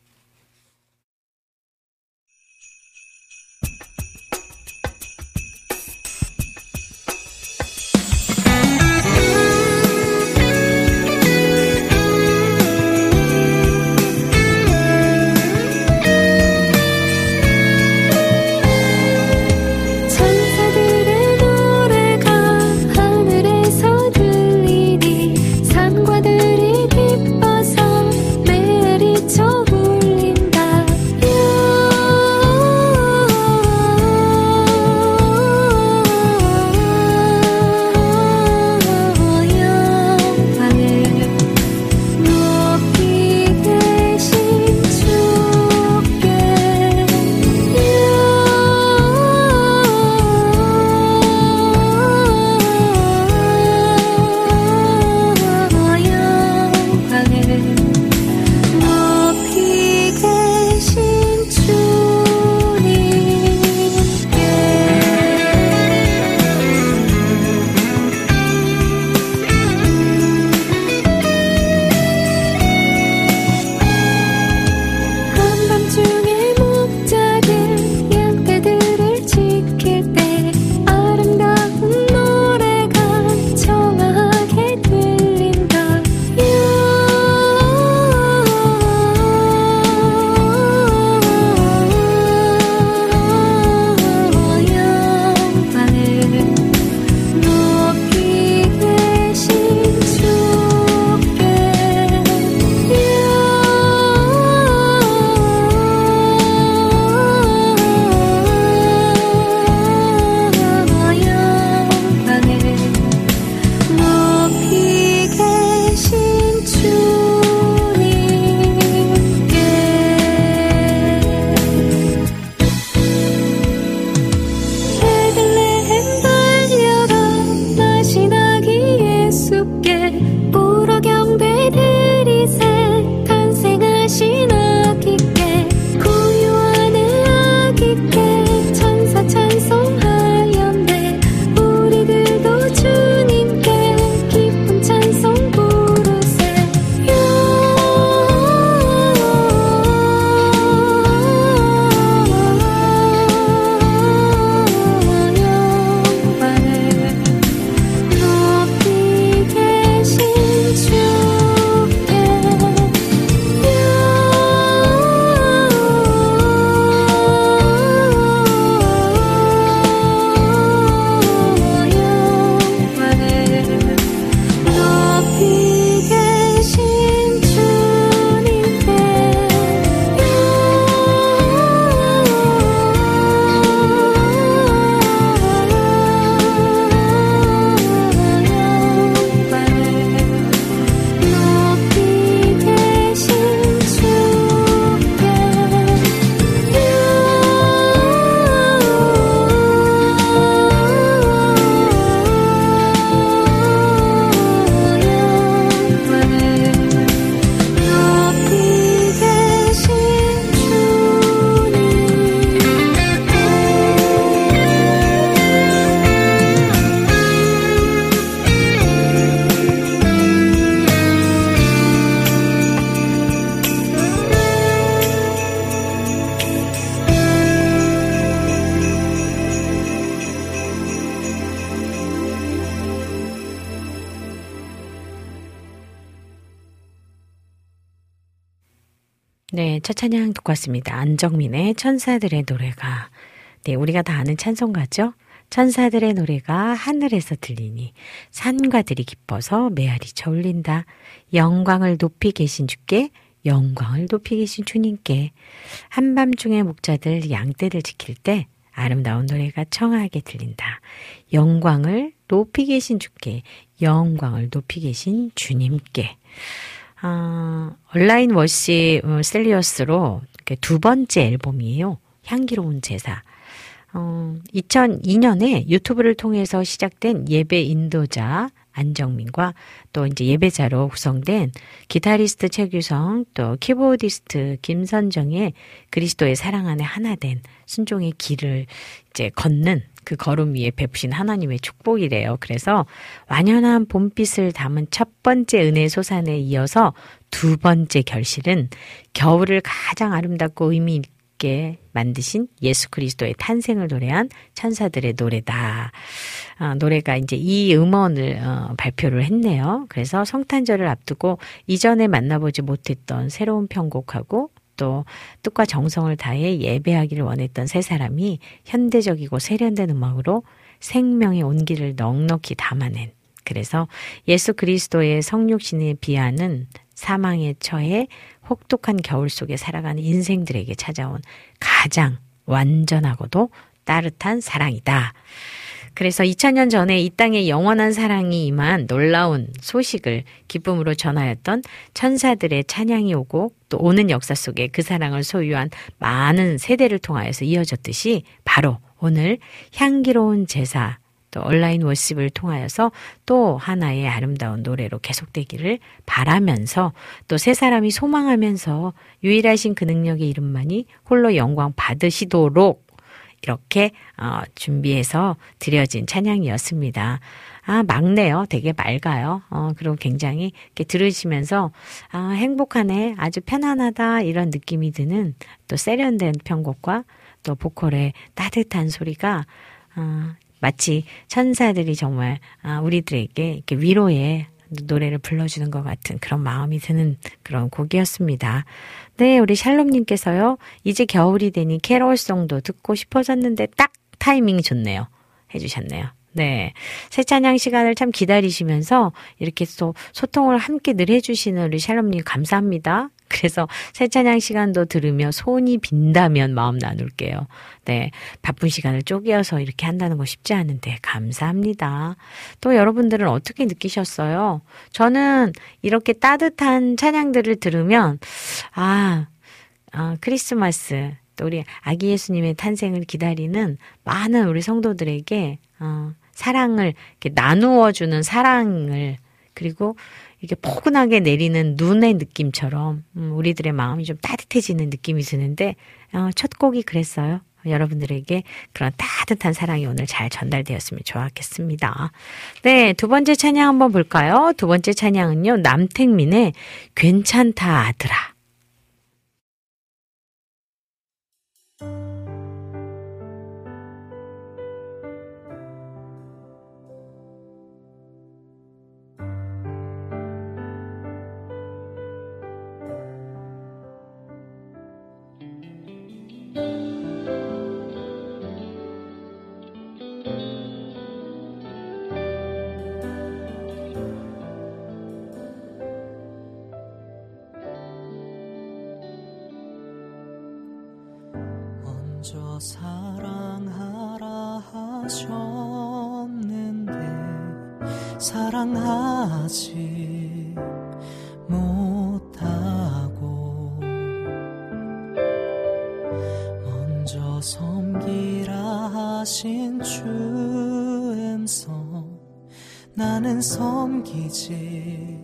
Speaker 5: 첫 찬양 듣고 왔습니다. 안정민의 천사들의 노래가. 네, 우리가 다 아는 찬송가죠? 천사들의 노래가 하늘에서 들리니 산과들이 기뻐서 메아리 쳐울린다. 영광을 높이 계신 주께 영광을 높이 계신 주님께 한밤중에 목자들 양떼를 지킬 때 아름다운 노래가 청하게 들린다. 영광을 높이 계신 주께 영광을 높이 계신 주님께 아, 온라인 워시 어, 셀리어스로 두 번째 앨범이에요. 향기로운 제사. 어, 2002년에 유튜브를 통해서 시작된 예배 인도자 안정민과 또 이제 예배자로 구성된 기타리스트 최규성 또 키보디스트 김선정의 그리스도의 사랑 안에 하나 된 순종의 길을 이제 걷는 그 걸음 위에 베푸신 하나님의 축복이래요. 그래서 완연한 봄빛을 담은 첫 번째 은혜 소산에 이어서 두 번째 결실은 겨울을 가장 아름답고 의미 있게 만드신 예수 그리스도의 탄생을 노래한 천사들의 노래다. 어, 노래가 이제 이 음원을 어, 발표를 했네요. 그래서 성탄절을 앞두고 이전에 만나보지 못했던 새로운 편곡하고 또 뜻과 정성을 다해 예배하기를 원했던 세 사람이 현대적이고 세련된 음악으로 생명의 온기를 넉넉히 담아낸 그래서 예수 그리스도의 성육신에 비하는 사망에 처해 혹독한 겨울 속에 살아가는 인생들에게 찾아온 가장 완전하고도 따뜻한 사랑이다. 그래서 2000년 전에 이 땅에 영원한 사랑이 임한 놀라운 소식을 기쁨으로 전하였던 천사들의 찬양이 오고 또 오는 역사 속에 그 사랑을 소유한 많은 세대를 통하여서 이어졌듯이 바로 오늘 향기로운 제사 또 온라인 워십을 통하여서 또 하나의 아름다운 노래로 계속되기를 바라면서 또 세 사람이 소망하면서 유일하신 그 능력의 이름만이 홀로 영광 받으시도록 이렇게 어, 준비해서 드려진 찬양이었습니다. 아, 막네요. 되게 맑아요. 어, 그리고 굉장히 이렇게 들으시면서, 아, 행복하네. 아주 편안하다. 이런 느낌이 드는 또 세련된 편곡과 또 보컬의 따뜻한 소리가, 아, 마치 천사들이 정말, 아, 우리들에게 이렇게 위로의 노래를 불러주는 것 같은 그런 마음이 드는 그런 곡이었습니다. 네, 우리 샬롬님께서요, 이제 겨울이 되니 캐롤송도 듣고 싶어졌는데 딱 타이밍이 좋네요. 해주셨네요. 네. 새 찬양 시간을 참 기다리시면서 이렇게 또 소통을 함께 늘 해주시는 우리 샬롬님 감사합니다. 그래서 새 찬양 시간도 들으며 손이 빈다면 마음 나눌게요. 네. 바쁜 시간을 쪼개어서 이렇게 한다는 거 쉽지 않은데 감사합니다. 또 여러분들은 어떻게 느끼셨어요? 저는 이렇게 따뜻한 찬양들을 들으면, 아, 아 크리스마스, 또 우리 아기 예수님의 탄생을 기다리는 많은 우리 성도들에게, 어, 사랑을 이렇게 나누어 주는 사랑을 그리고 이게 포근하게 내리는 눈의 느낌처럼 음, 우리들의 마음이 좀 따뜻해지는 느낌이 드는데 어, 첫 곡이 그랬어요. 여러분들에게 그런 따뜻한 사랑이 오늘 잘 전달되었으면 좋았겠습니다. 네, 두 번째 찬양 한번 볼까요? 두 번째 찬양은요, 남택민의 괜찮다 아들아.
Speaker 8: 하지 못하고 먼저 섬기라 하신 주 음성. 나는 섬기지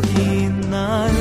Speaker 8: 자격이 있나요?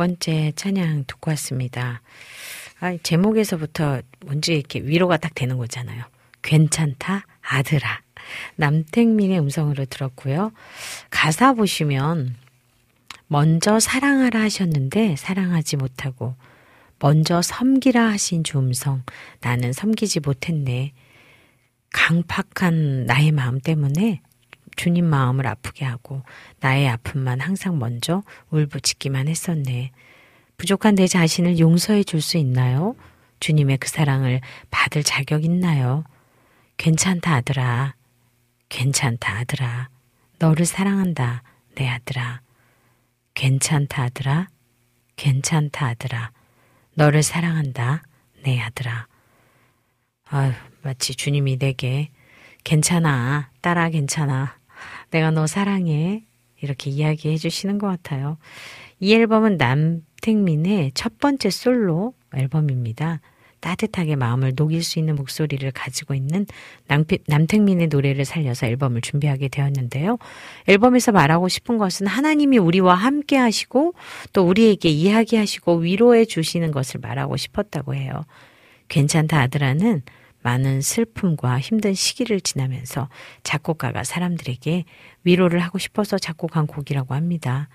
Speaker 5: 번째 찬양 듣고 왔습니다. 아, 제목에서부터 뭔지 이렇게 위로가 딱 되는 거잖아요. 괜찮다, 아들아. 남택민의 음성으로 들었고요. 가사 보시면 먼저 사랑하라 하셨는데 사랑하지 못하고 먼저 섬기라 하신 주 음성 나는 섬기지 못했네. 강팍한 나의 마음 때문에 주님 마음을 아프게 하고 나의 아픔만 항상 먼저 울부짖기만 했었네. 부족한 내 자신을 용서해 줄 수 있나요? 주님의 그 사랑을 받을 자격 있나요? 괜찮다 아들아. 괜찮다 아들아. 너를 사랑한다 내 아들아. 괜찮다 아들아. 괜찮다 아들아. 너를 사랑한다 내 아들아. 아유, 마치 주님이 내게 괜찮아. 딸아 괜찮아. 내가 너 사랑해. 이렇게 이야기해 주시는 것 같아요. 이 앨범은 남택민의 첫 번째 솔로 앨범입니다. 따뜻하게 마음을 녹일 수 있는 목소리를 가지고 있는 남피, 남택민의 노래를 살려서 앨범을 준비하게 되었는데요. 앨범에서 말하고 싶은 것은 하나님이 우리와 함께 하시고 또 우리에게 이야기하시고 위로해 주시는 것을 말하고 싶었다고 해요. 괜찮다 아들아는 많은 슬픔과 힘든 시기를 지나면서 작곡가가 사람들에게 위로를 하고 싶어서 작곡한 곡이라고 합니다.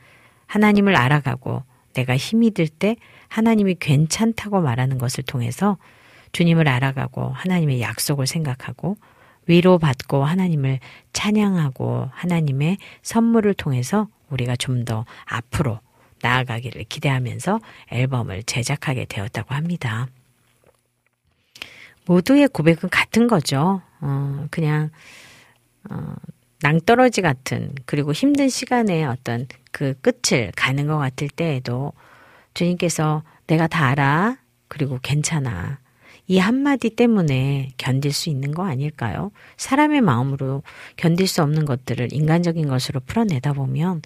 Speaker 5: 하나님을 알아가고 내가 힘이 들 때 하나님이 괜찮다고 말하는 것을 통해서 주님을 알아가고 하나님의 약속을 생각하고 위로받고 하나님을 찬양하고 하나님의 선물을 통해서 우리가 좀 더 앞으로 나아가기를 기대하면서 앨범을 제작하게 되었다고 합니다. 모두의 고백은 같은 거죠. 어, 그냥, 어, 낭떠러지 같은, 그리고 힘든 시간에 어떤 그 끝을 가는 것 같을 때에도 주님께서 내가 다 알아. 그리고 괜찮아. 이 한마디 때문에 견딜 수 있는 거 아닐까요? 사람의 마음으로 견딜 수 없는 것들을 인간적인 것으로 풀어내다 보면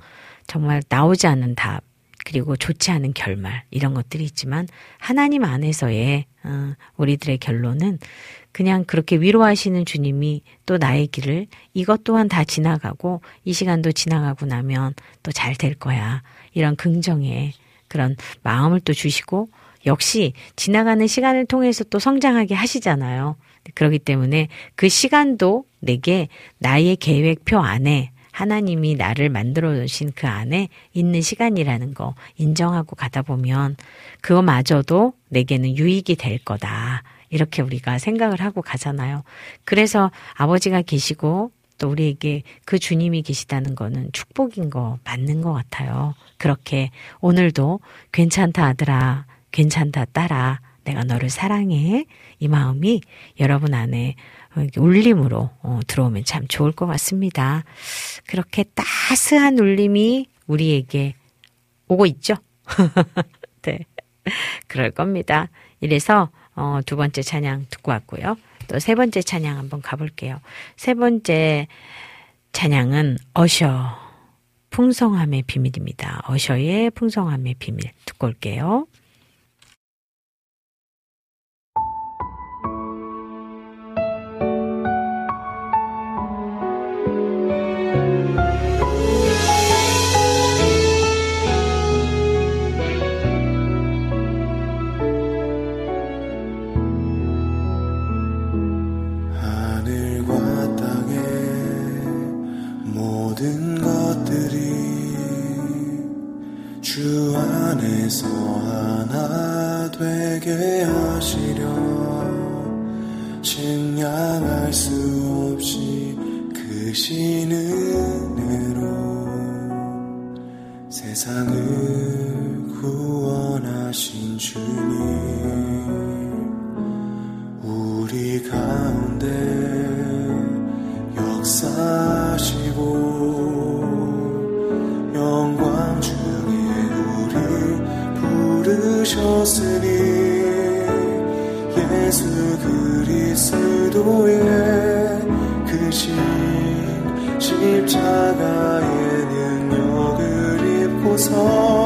Speaker 5: 정말 나오지 않는 답, 그리고 좋지 않은 결말, 이런 것들이 있지만 하나님 안에서의 어, 우리들의 결론은 그냥 그렇게 위로하시는 주님이 또 나의 길을 이것 또한 다 지나가고 이 시간도 지나가고 나면 또 잘 될 거야. 이런 긍정의 그런 마음을 또 주시고 역시 지나가는 시간을 통해서 또 성장하게 하시잖아요. 그렇기 때문에 그 시간도 내게 나의 계획표 안에 하나님이 나를 만들어 주신 그 안에 있는 시간이라는 거 인정하고 가다 보면 그거마저도 내게는 유익이 될 거다. 이렇게 우리가 생각을 하고 가잖아요. 그래서 아버지가 계시고 또 우리에게 그 주님이 계시다는 거는 축복인 거 맞는 것 같아요. 그렇게 오늘도 괜찮다 아들아, 괜찮다 딸아, 내가 너를 사랑해. 이 마음이 여러분 안에 울림으로 어, 들어오면 참 좋을 것 같습니다. 그렇게 따스한 울림이 우리에게 오고 있죠. 네. 그럴 겁니다. 이래서 어, 두 번째 찬양 듣고 왔고요. 또 세 번째 찬양 한번 가볼게요. 세 번째 찬양은 어셔 풍성함의 비밀입니다. 어셔의 풍성함의 비밀 듣고 올게요.
Speaker 9: 주 안에서 하나 되게 하시려. 측량할 수 없이 크신 은혜로 세상을 구원하신 주님 우리 가운데 부르셨으니 예수 그리스도의 그신 십자가의 능력을 입고서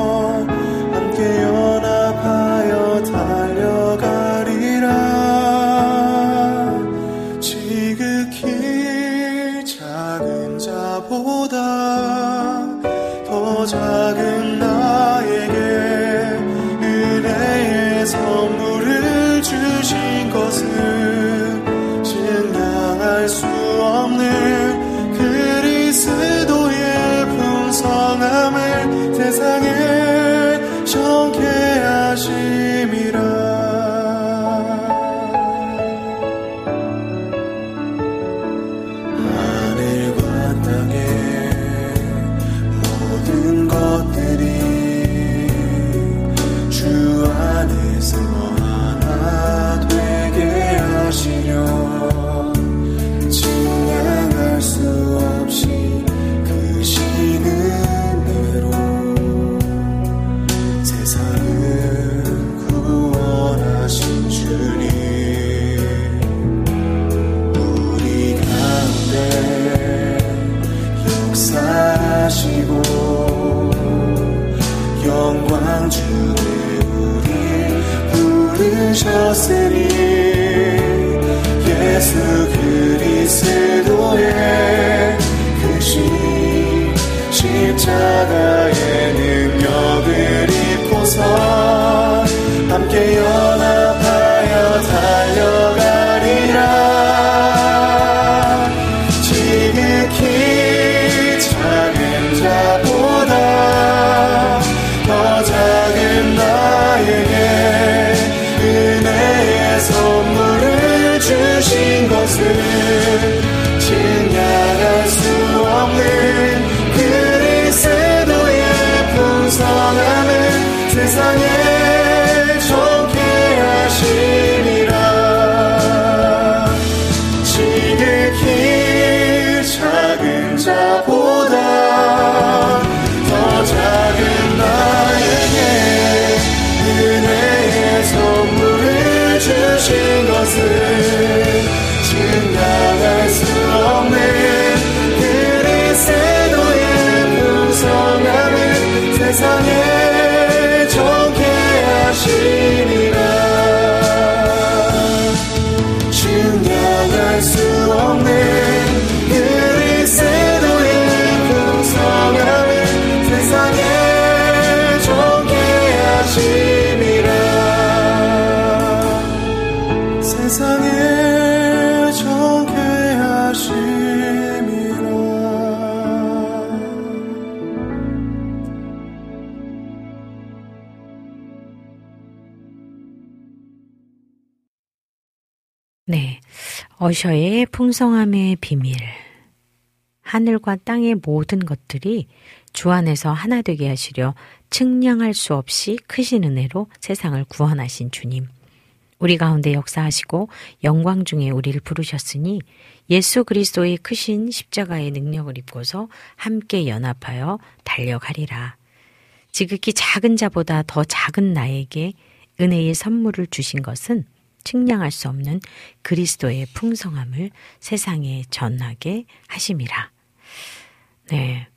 Speaker 9: 풍성함의
Speaker 5: 비밀. 하늘과 땅의 모든 것들이 주 안에서 하나 되게 하시려 측량할 수 없이 크신 은혜로 세상을 구원하신 주님. 우리 가운데 역사하시고 영광 중에 우리를 부르셨으니 예수 그리스도의 크신 십자가의 능력을 입고서 함께 연합하여 달려가리라. 지극히 작은 자보다 더 작은 나에게 은혜의 선물을 주신 것은 측량할 수 없는 그리스도의 풍성함을 세상에 전하게 하심이라. 네.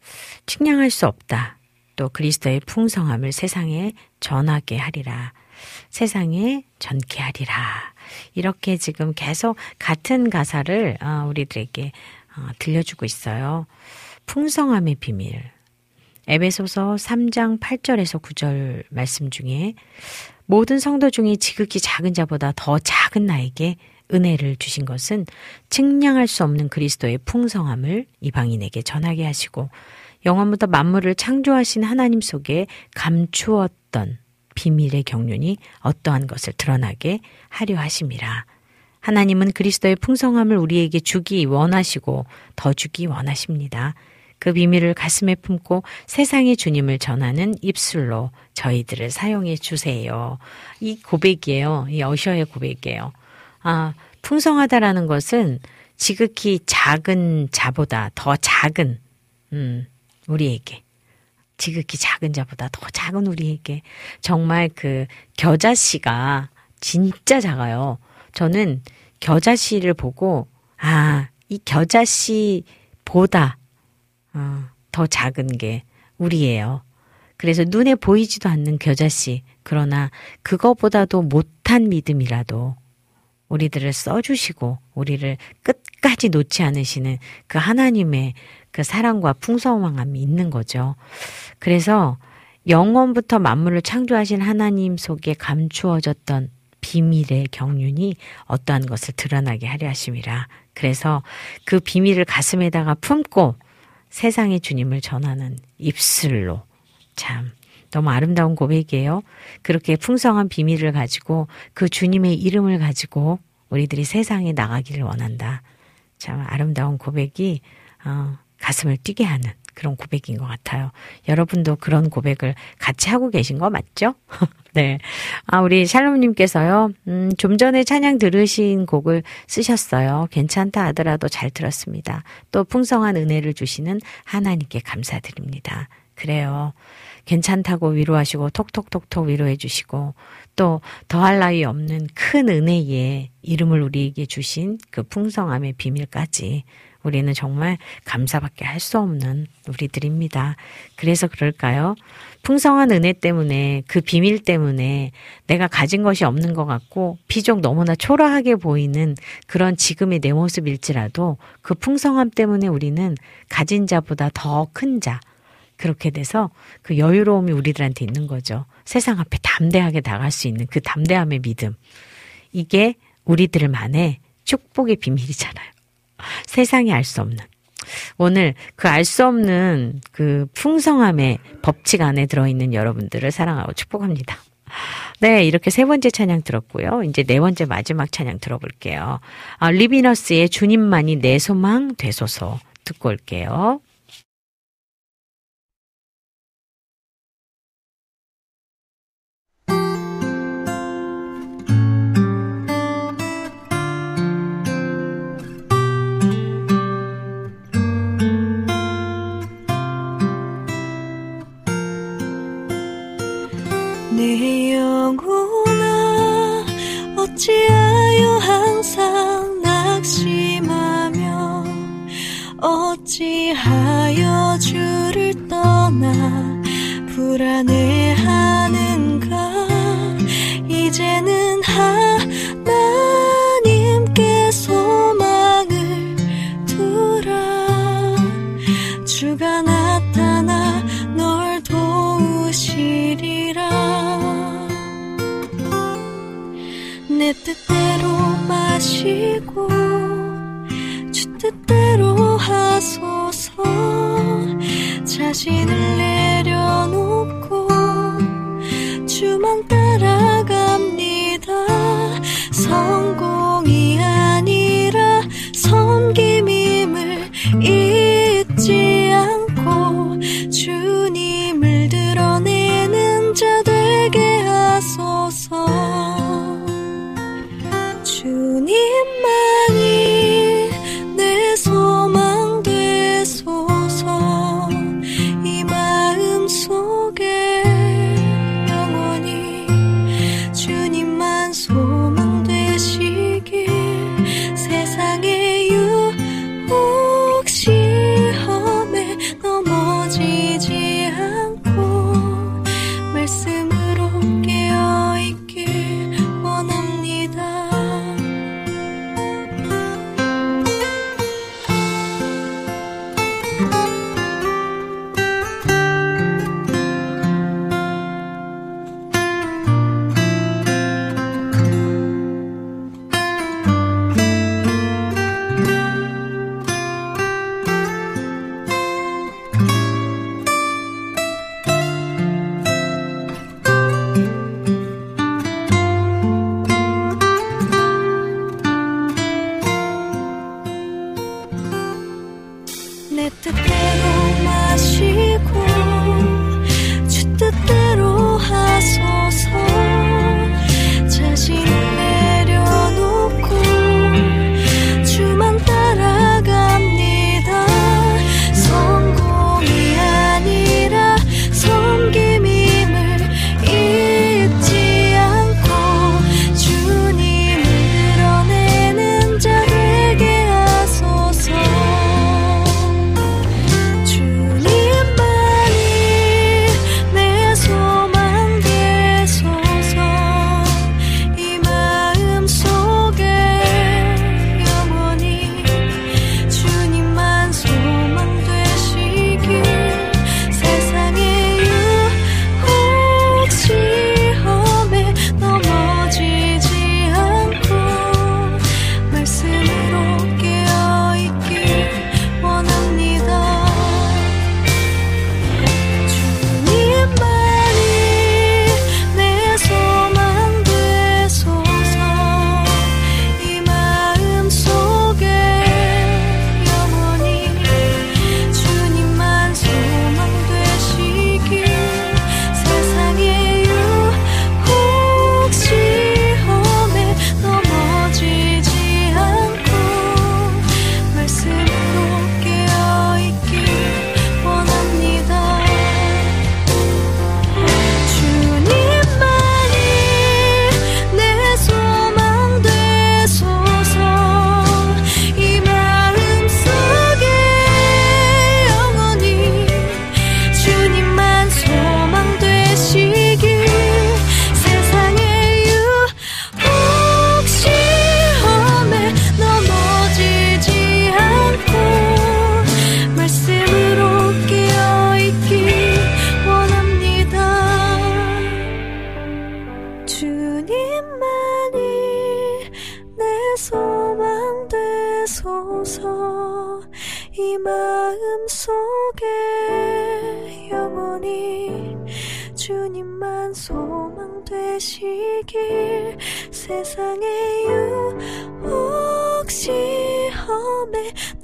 Speaker 5: 측량할 수 없다. 또 그리스도의 풍성함을 세상에 전하게 하리라. 세상에 전케 하리라. 이렇게 지금 계속 같은 가사를 어, 우리들에게 어, 들려주고 있어요. 풍성함의 비밀. 에베소서 3장 8절에서 9절 말씀 중에 모든 성도 중에 지극히 작은 자보다 더 작은 나에게 은혜를 주신 것은 측량할 수 없는 그리스도의 풍성함을 이방인에게 전하게 하시고 영원부터 만물을 창조하신 하나님 속에 감추었던 비밀의 경륜이 어떠한 것을 드러나게 하려 하심이라. 하나님은 그리스도의 풍성함을 우리에게 주기 원하시고 더 주기 원하십니다. 그 비밀을 가슴에 품고 세상의 주님을 전하는 입술로 저희들을 사용해 주세요. 이 고백이에요. 이 어셔의 고백이에요. 아, 풍성하다라는 것은 지극히 작은 자보다 더 작은, 음, 우리에게. 지극히 작은 자보다 더 작은 우리에게. 정말 그 겨자씨가 진짜 작아요. 저는 겨자씨를 보고, 아, 이 겨자씨보다 어, 더 작은 게 우리예요. 그래서 눈에 보이지도 않는 겨자씨. 그러나 그거보다도 못한 믿음이라도 우리들을 써주시고 우리를 끝까지 놓지 않으시는 그 하나님의 그 사랑과 풍성함이 있는 거죠. 그래서 영원부터 만물을 창조하신 하나님 속에 감추어졌던 비밀의 경륜이 어떠한 것을 드러나게 하려 하심이라. 그래서 그 비밀을 가슴에다가 품고 세상의 주님을 전하는 입술로 참 너무 아름다운 고백이에요. 그렇게 풍성한 비밀을 가지고 그 주님의 이름을 가지고 우리들이 세상에 나가기를 원한다. 참 아름다운 고백이 어, 가슴을 뛰게 하는 그런 고백인 것 같아요. 여러분도 그런 고백을 같이 하고 계신 거 맞죠? 네. 아, 우리 샬롬님께서요, 음, 좀 전에 찬양 들으신 곡을 쓰셨어요. 괜찮다 하더라도 잘 들었습니다. 또 풍성한 은혜를 주시는 하나님께 감사드립니다. 그래요. 괜찮다고 위로하시고 톡톡톡톡 위로해 주시고 또 더할 나위 없는 큰 은혜의 이름을 우리에게 주신 그 풍성함의 비밀까지 우리는 정말 감사밖에 할 수 없는 우리들입니다. 그래서 그럴까요? 풍성한 은혜 때문에 그 비밀 때문에 내가 가진 것이 없는 것 같고 비록 너무나 초라하게 보이는 그런 지금의 내 모습일지라도 그 풍성함 때문에 우리는 가진 자보다 더 큰 자, 그렇게 돼서 그 여유로움이 우리들한테 있는 거죠. 세상 앞에 담대하게 나갈 수 있는 그 담대함의 믿음. 이게 우리들만의 축복의 비밀이잖아요. 세상이 알 수 없는. 오늘 그 알 수 없는 그 풍성함의 법칙 안에 들어있는 여러분들을 사랑하고 축복합니다. 네, 이렇게 세 번째 찬양 들었고요. 이제 네 번째 마지막 찬양 들어볼게요. 아, 리비너스의 주님만이 내 소망 되소서 듣고 올게요.
Speaker 6: 내 영혼아 어찌하여 항상 낙심하며 어찌하여 주를 떠나 불안해하는가? 이제는 하나 내 뜻대로 마시고 주 뜻대로 하소서. 자신을 내려놓고 주만 따라갑니다. 성공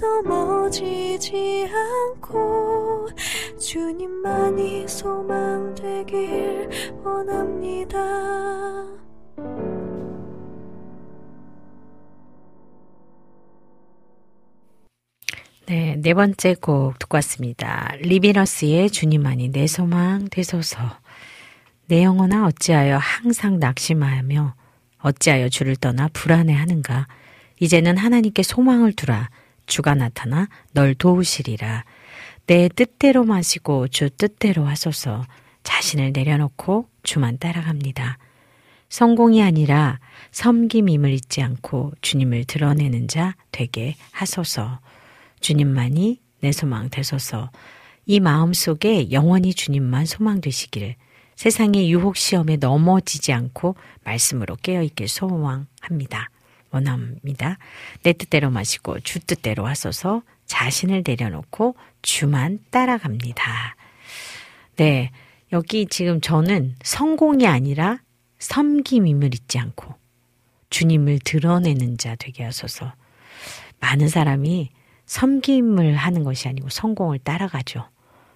Speaker 9: 넘어지지 않고 주님만이 소망 되길 원합니다.
Speaker 5: 네, 네 번째 곡 듣고 왔습니다. 리비너스의 주님만이 내 소망 되소서. 내 영혼아 어찌하여 항상 낙심하며 어찌하여 주를 떠나 불안해하는가. 이제는 하나님께 소망을 두라. 주가 나타나 널 도우시리라. 내 뜻대로 마시고 주 뜻대로 하소서. 자신을 내려놓고 주만 따라갑니다. 성공이 아니라 섬김임을 잊지 않고 주님을 드러내는 자 되게 하소서. 주님만이 내 소망 되소서. 이 마음 속에 영원히 주님만 소망 되시길 세상의 유혹 시험에 넘어지지 않고 말씀으로 깨어 있길 소망합니다. 원합니다. 내 뜻대로 마시고 주 뜻대로 하소서 자신을 내려놓고 주만 따라갑니다. 네. 여기 지금 저는 성공이 아니라 섬김임을 잊지 않고 주님을 드러내는 자 되게 하소서. 많은 사람이 섬김을 하는 것이 아니고 성공을 따라가죠.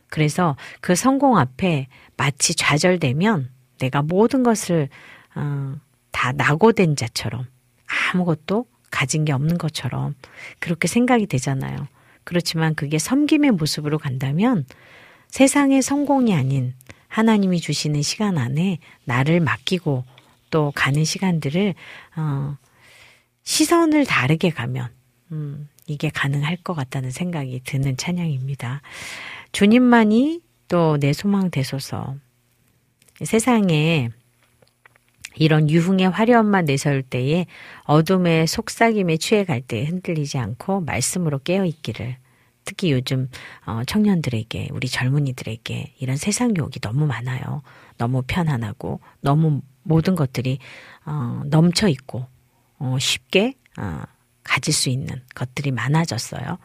Speaker 5: 그래서 그 성공 앞에 마치 좌절되면 내가 모든 것을 어, 다 낙오된 자처럼 아무것도 가진 게 없는 것처럼 그렇게 생각이 되잖아요. 그렇지만 그게 섬김의 모습으로 간다면 세상의 성공이 아닌 하나님이 주시는 시간 안에 나를 맡기고 또 가는 시간들을 어, 시선을 다르게 가면 음, 이게 가능할 것 같다는 생각이 드는 찬양입니다. 주님만이 또 내 소망 되소서. 세상에 이런 유흥의 화려함만 내세울 때에 어둠의 속삭임에 취해 갈 때 흔들리지 않고 말씀으로 깨어 있기를 특히 요즘 어, 청년들에게 우리 젊은이들에게 이런 세상 유혹이 너무 많아요. 너무 편안하고 너무 모든 것들이 어, 넘쳐 있고 어, 쉽게 가질 수 있는 것들이 많아졌어요.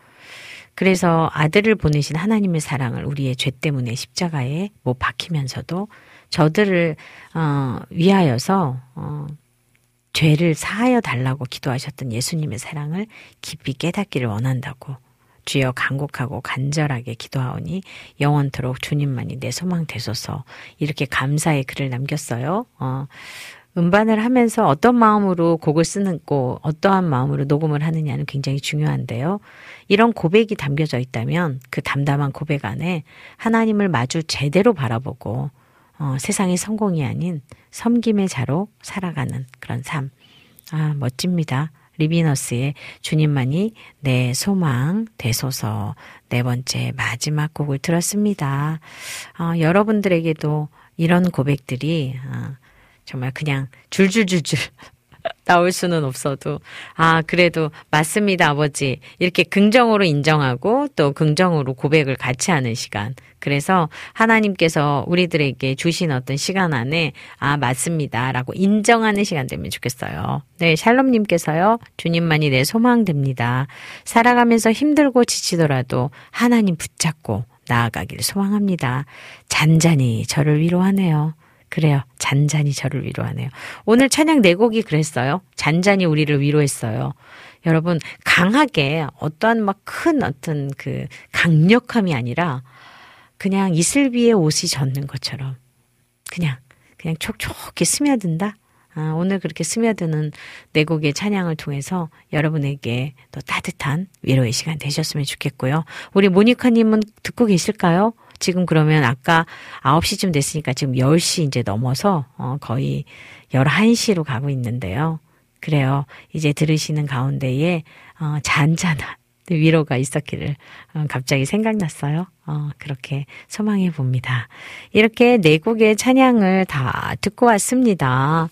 Speaker 5: 그래서 아들을 보내신 하나님의 사랑을 우리의 죄 때문에 십자가에 못 박히면서도 저들을 어, 위하여서 어, 죄를 사하여 달라고 기도하셨던 예수님의 사랑을 깊이 깨닫기를 원한다고 주여 간곡하고 간절하게 기도하오니 영원토록 주님만이 내 소망 되소서 이렇게 감사의 글을 남겼어요. 어, 음반을 하면서 어떤 마음으로 곡을 쓰는 고 어떠한 마음으로 녹음을 하느냐는 굉장히 중요한데요. 이런 고백이 담겨져 있다면 그 담담한 고백 안에 하나님을 마주 제대로 바라보고 어, 세상의 성공이 아닌 섬김의 자로 살아가는 그런 삶. 아, 멋집니다. 리비너스의 주님만이 내 소망 되소서 네 번째 마지막 곡을 들었습니다. 어, 여러분들에게도 이런 고백들이 어, 정말 그냥 줄줄줄줄 나올 수는 없어도 아 그래도 맞습니다 아버지 이렇게 긍정으로 인정하고 또 긍정으로 고백을 같이 하는 시간 그래서 하나님께서 우리들에게 주신 어떤 시간 안에 아 맞습니다라고 인정하는 시간 되면 좋겠어요 네 샬롬님께서요 주님만이 내 소망됩니다 살아가면서 힘들고 지치더라도 하나님 붙잡고 나아가길 소망합니다 잔잔히 저를 위로하네요 그래요. 잔잔히 저를 위로하네요. 오늘 찬양 네 곡이 그랬어요. 잔잔히 우리를 위로했어요. 여러분, 강하게 어떠한 막 큰 어떤 그 강력함이 아니라 그냥 이슬비에 옷이 젖는 것처럼 그냥, 그냥 촉촉히 스며든다? 아, 오늘 그렇게 스며드는 네 곡의 찬양을 통해서 여러분에게 또 따뜻한 위로의 시간 되셨으면 좋겠고요. 우리 모니카님은 듣고 계실까요? 지금 그러면 아까 9시쯤 됐으니까 지금 10시 이제 넘어서 어, 거의 11시로 가고 있는데요. 그래요. 이제 들으시는 가운데에 어, 잔잔한 위로가 있었기를 어, 갑자기 생각났어요. 어, 그렇게 소망해 봅니다. 이렇게 네 곡의 찬양을 다 듣고 왔습니다.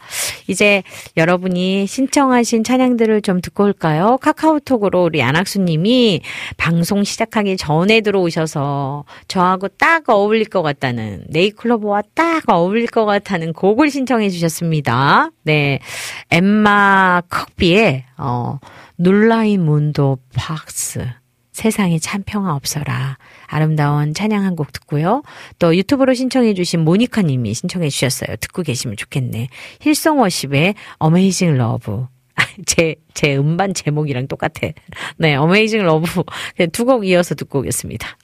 Speaker 5: 이제 여러분이 신청하신 찬양들을 좀 듣고 올까요? 카카오톡으로 우리 안학수님이 방송 시작하기 전에 들어오셔서 저하고 딱 어울릴 것 같다는 네잎클로버와 딱 어울릴 것 같다는 곡을 신청해 주셨습니다. 네, 엠마 컥비의 어, Nulla in mundo pax 세상에 참 평화 없어라. 아름다운 찬양 한 곡 듣고요. 또 유튜브로 신청해 주신 모니카 님이 신청해 주셨어요. 듣고 계시면 좋겠네. Hillsong Worship의 Amazing Love. 제, 제 음반 제목이랑 똑같아. 네, 어메이징 러브. 두 곡 이어서 듣고 오겠습니다.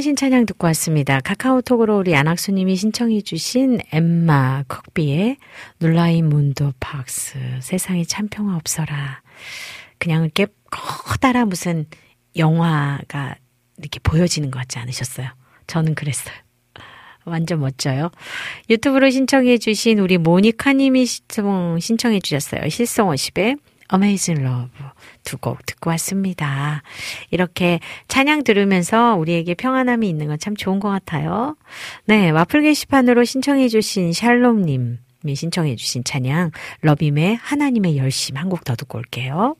Speaker 6: 신청하신 찬양 듣고 왔습니다. 카카오톡으로 우리 안학수님이 신청해주신 엠마 컥비의 눌라인 문도 박스. 세상에 참 평화 없어라. 그냥 이렇게 커다란 무슨 영화가 이렇게 보여지는 것 같지 않으셨어요? 저는 그랬어요. 완전 멋져요. 유튜브로 신청해 주신 우리 모니카님이 신청해 주셨어요. 실성워십의 Amazing Love 두 곡 듣고 왔습니다. 이렇게 찬양 들으면서 우리에게 평안함이 있는 건 참 좋은 것 같아요. 네, 와플 게시판으로 신청해 주신 샬롬님이 신청해 주신 찬양 러빔의 하나님의 열심 한 곡 더 듣고 올게요.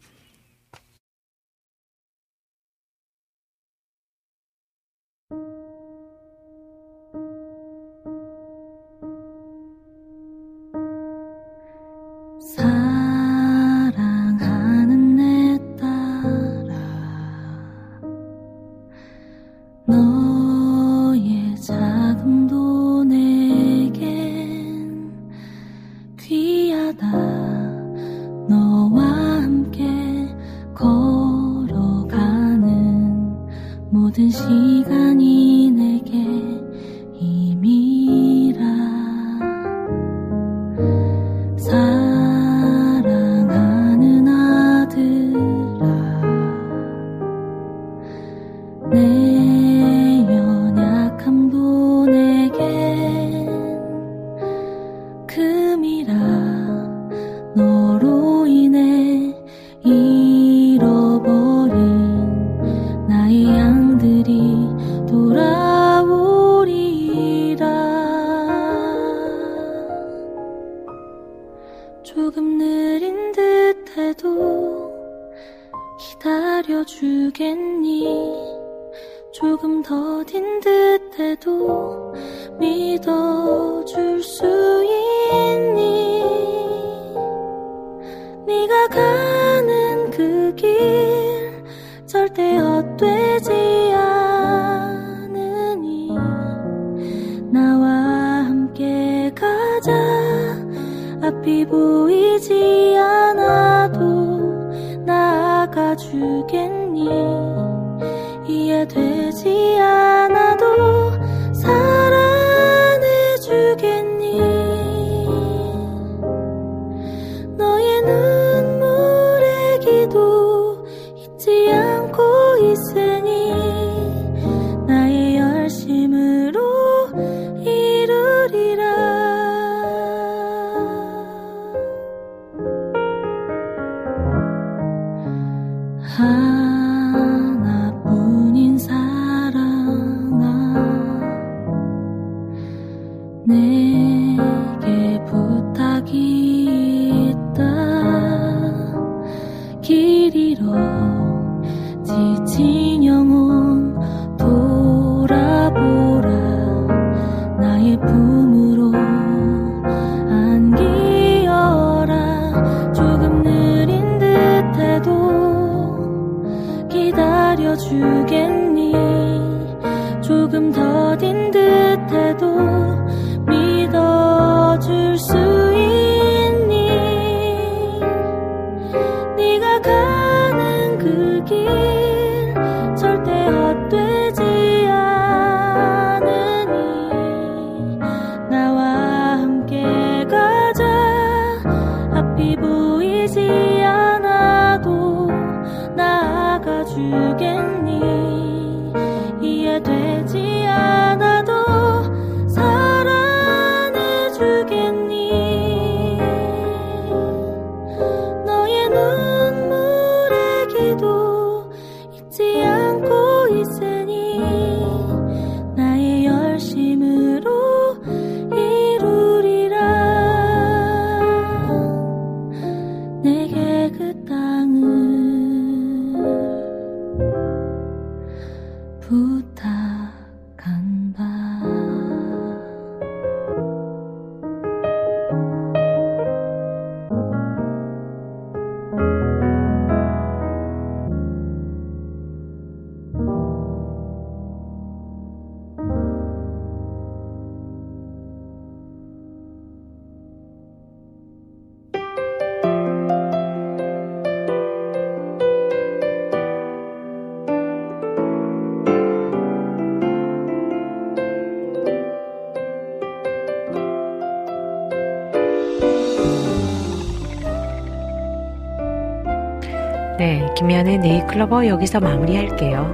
Speaker 5: 김현의 네이클로버 여기서 마무리할게요.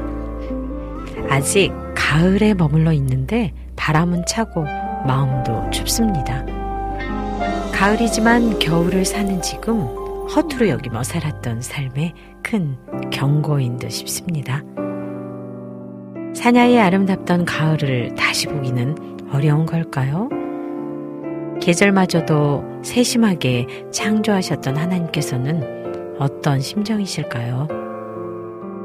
Speaker 5: 아직 가을에 머물러 있는데 바람은 차고 마음도 춥습니다. 가을이지만 겨울을 사는 지금 허투루 여기며 살았던 삶의 큰 경고인 듯 싶습니다. 사냐의 아름답던 가을을 다시 보기는 어려운 걸까요? 계절마저도 세심하게 창조하셨던 하나님께서는 어떤 심정이실까요?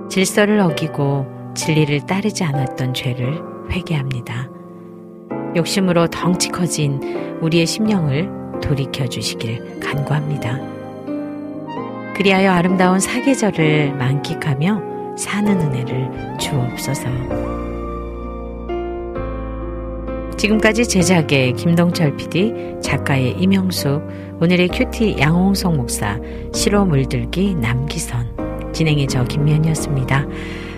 Speaker 5: 질서를 어기고 진리를 따르지 않았던 죄를 회개합니다. 욕심으로 덩치 커진 우리의 심령을 돌이켜 주시길 간구합니다. 그리하여 아름다운 사계절을 만끽하며 사는 은혜를 주옵소서. 지금까지 제작의 김동철 PD, 작가의 임영수, 오늘의 큐티 양홍석 목사, 시로 물들기 남기선, 진행의 저 김면이었습니다.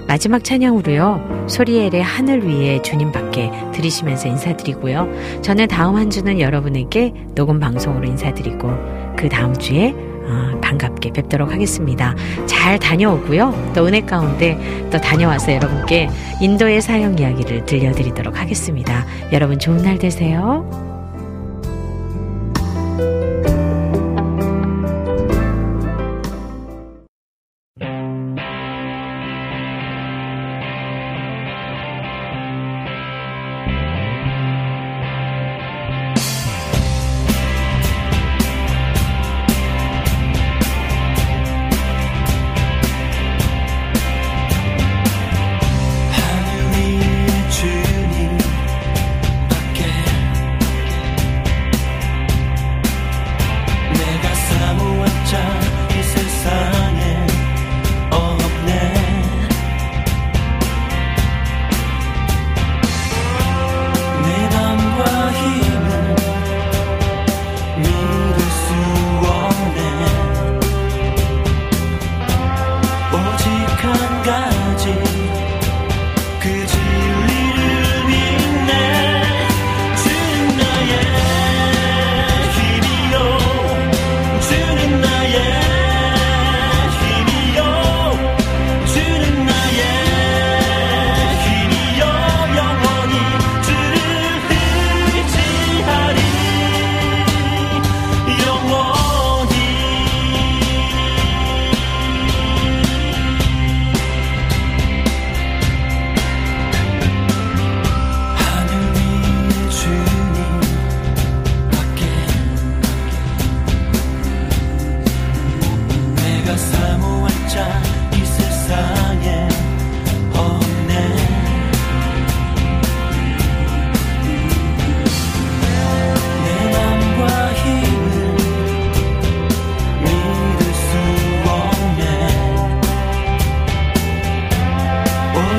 Speaker 5: 마지막 찬양으로요. 소리엘의 하늘 위에 주님 밖에 들으시면서 인사드리고요. 저는 다음 한 주는 여러분에게 녹음 방송으로 인사드리고 그 다음 주에 어, 반갑게 뵙도록 하겠습니다. 잘 다녀오고요. 또 은혜 가운데 또 다녀와서 여러분께 인도의 사형 이야기를 들려드리도록 하겠습니다. 여러분 좋은 날 되세요.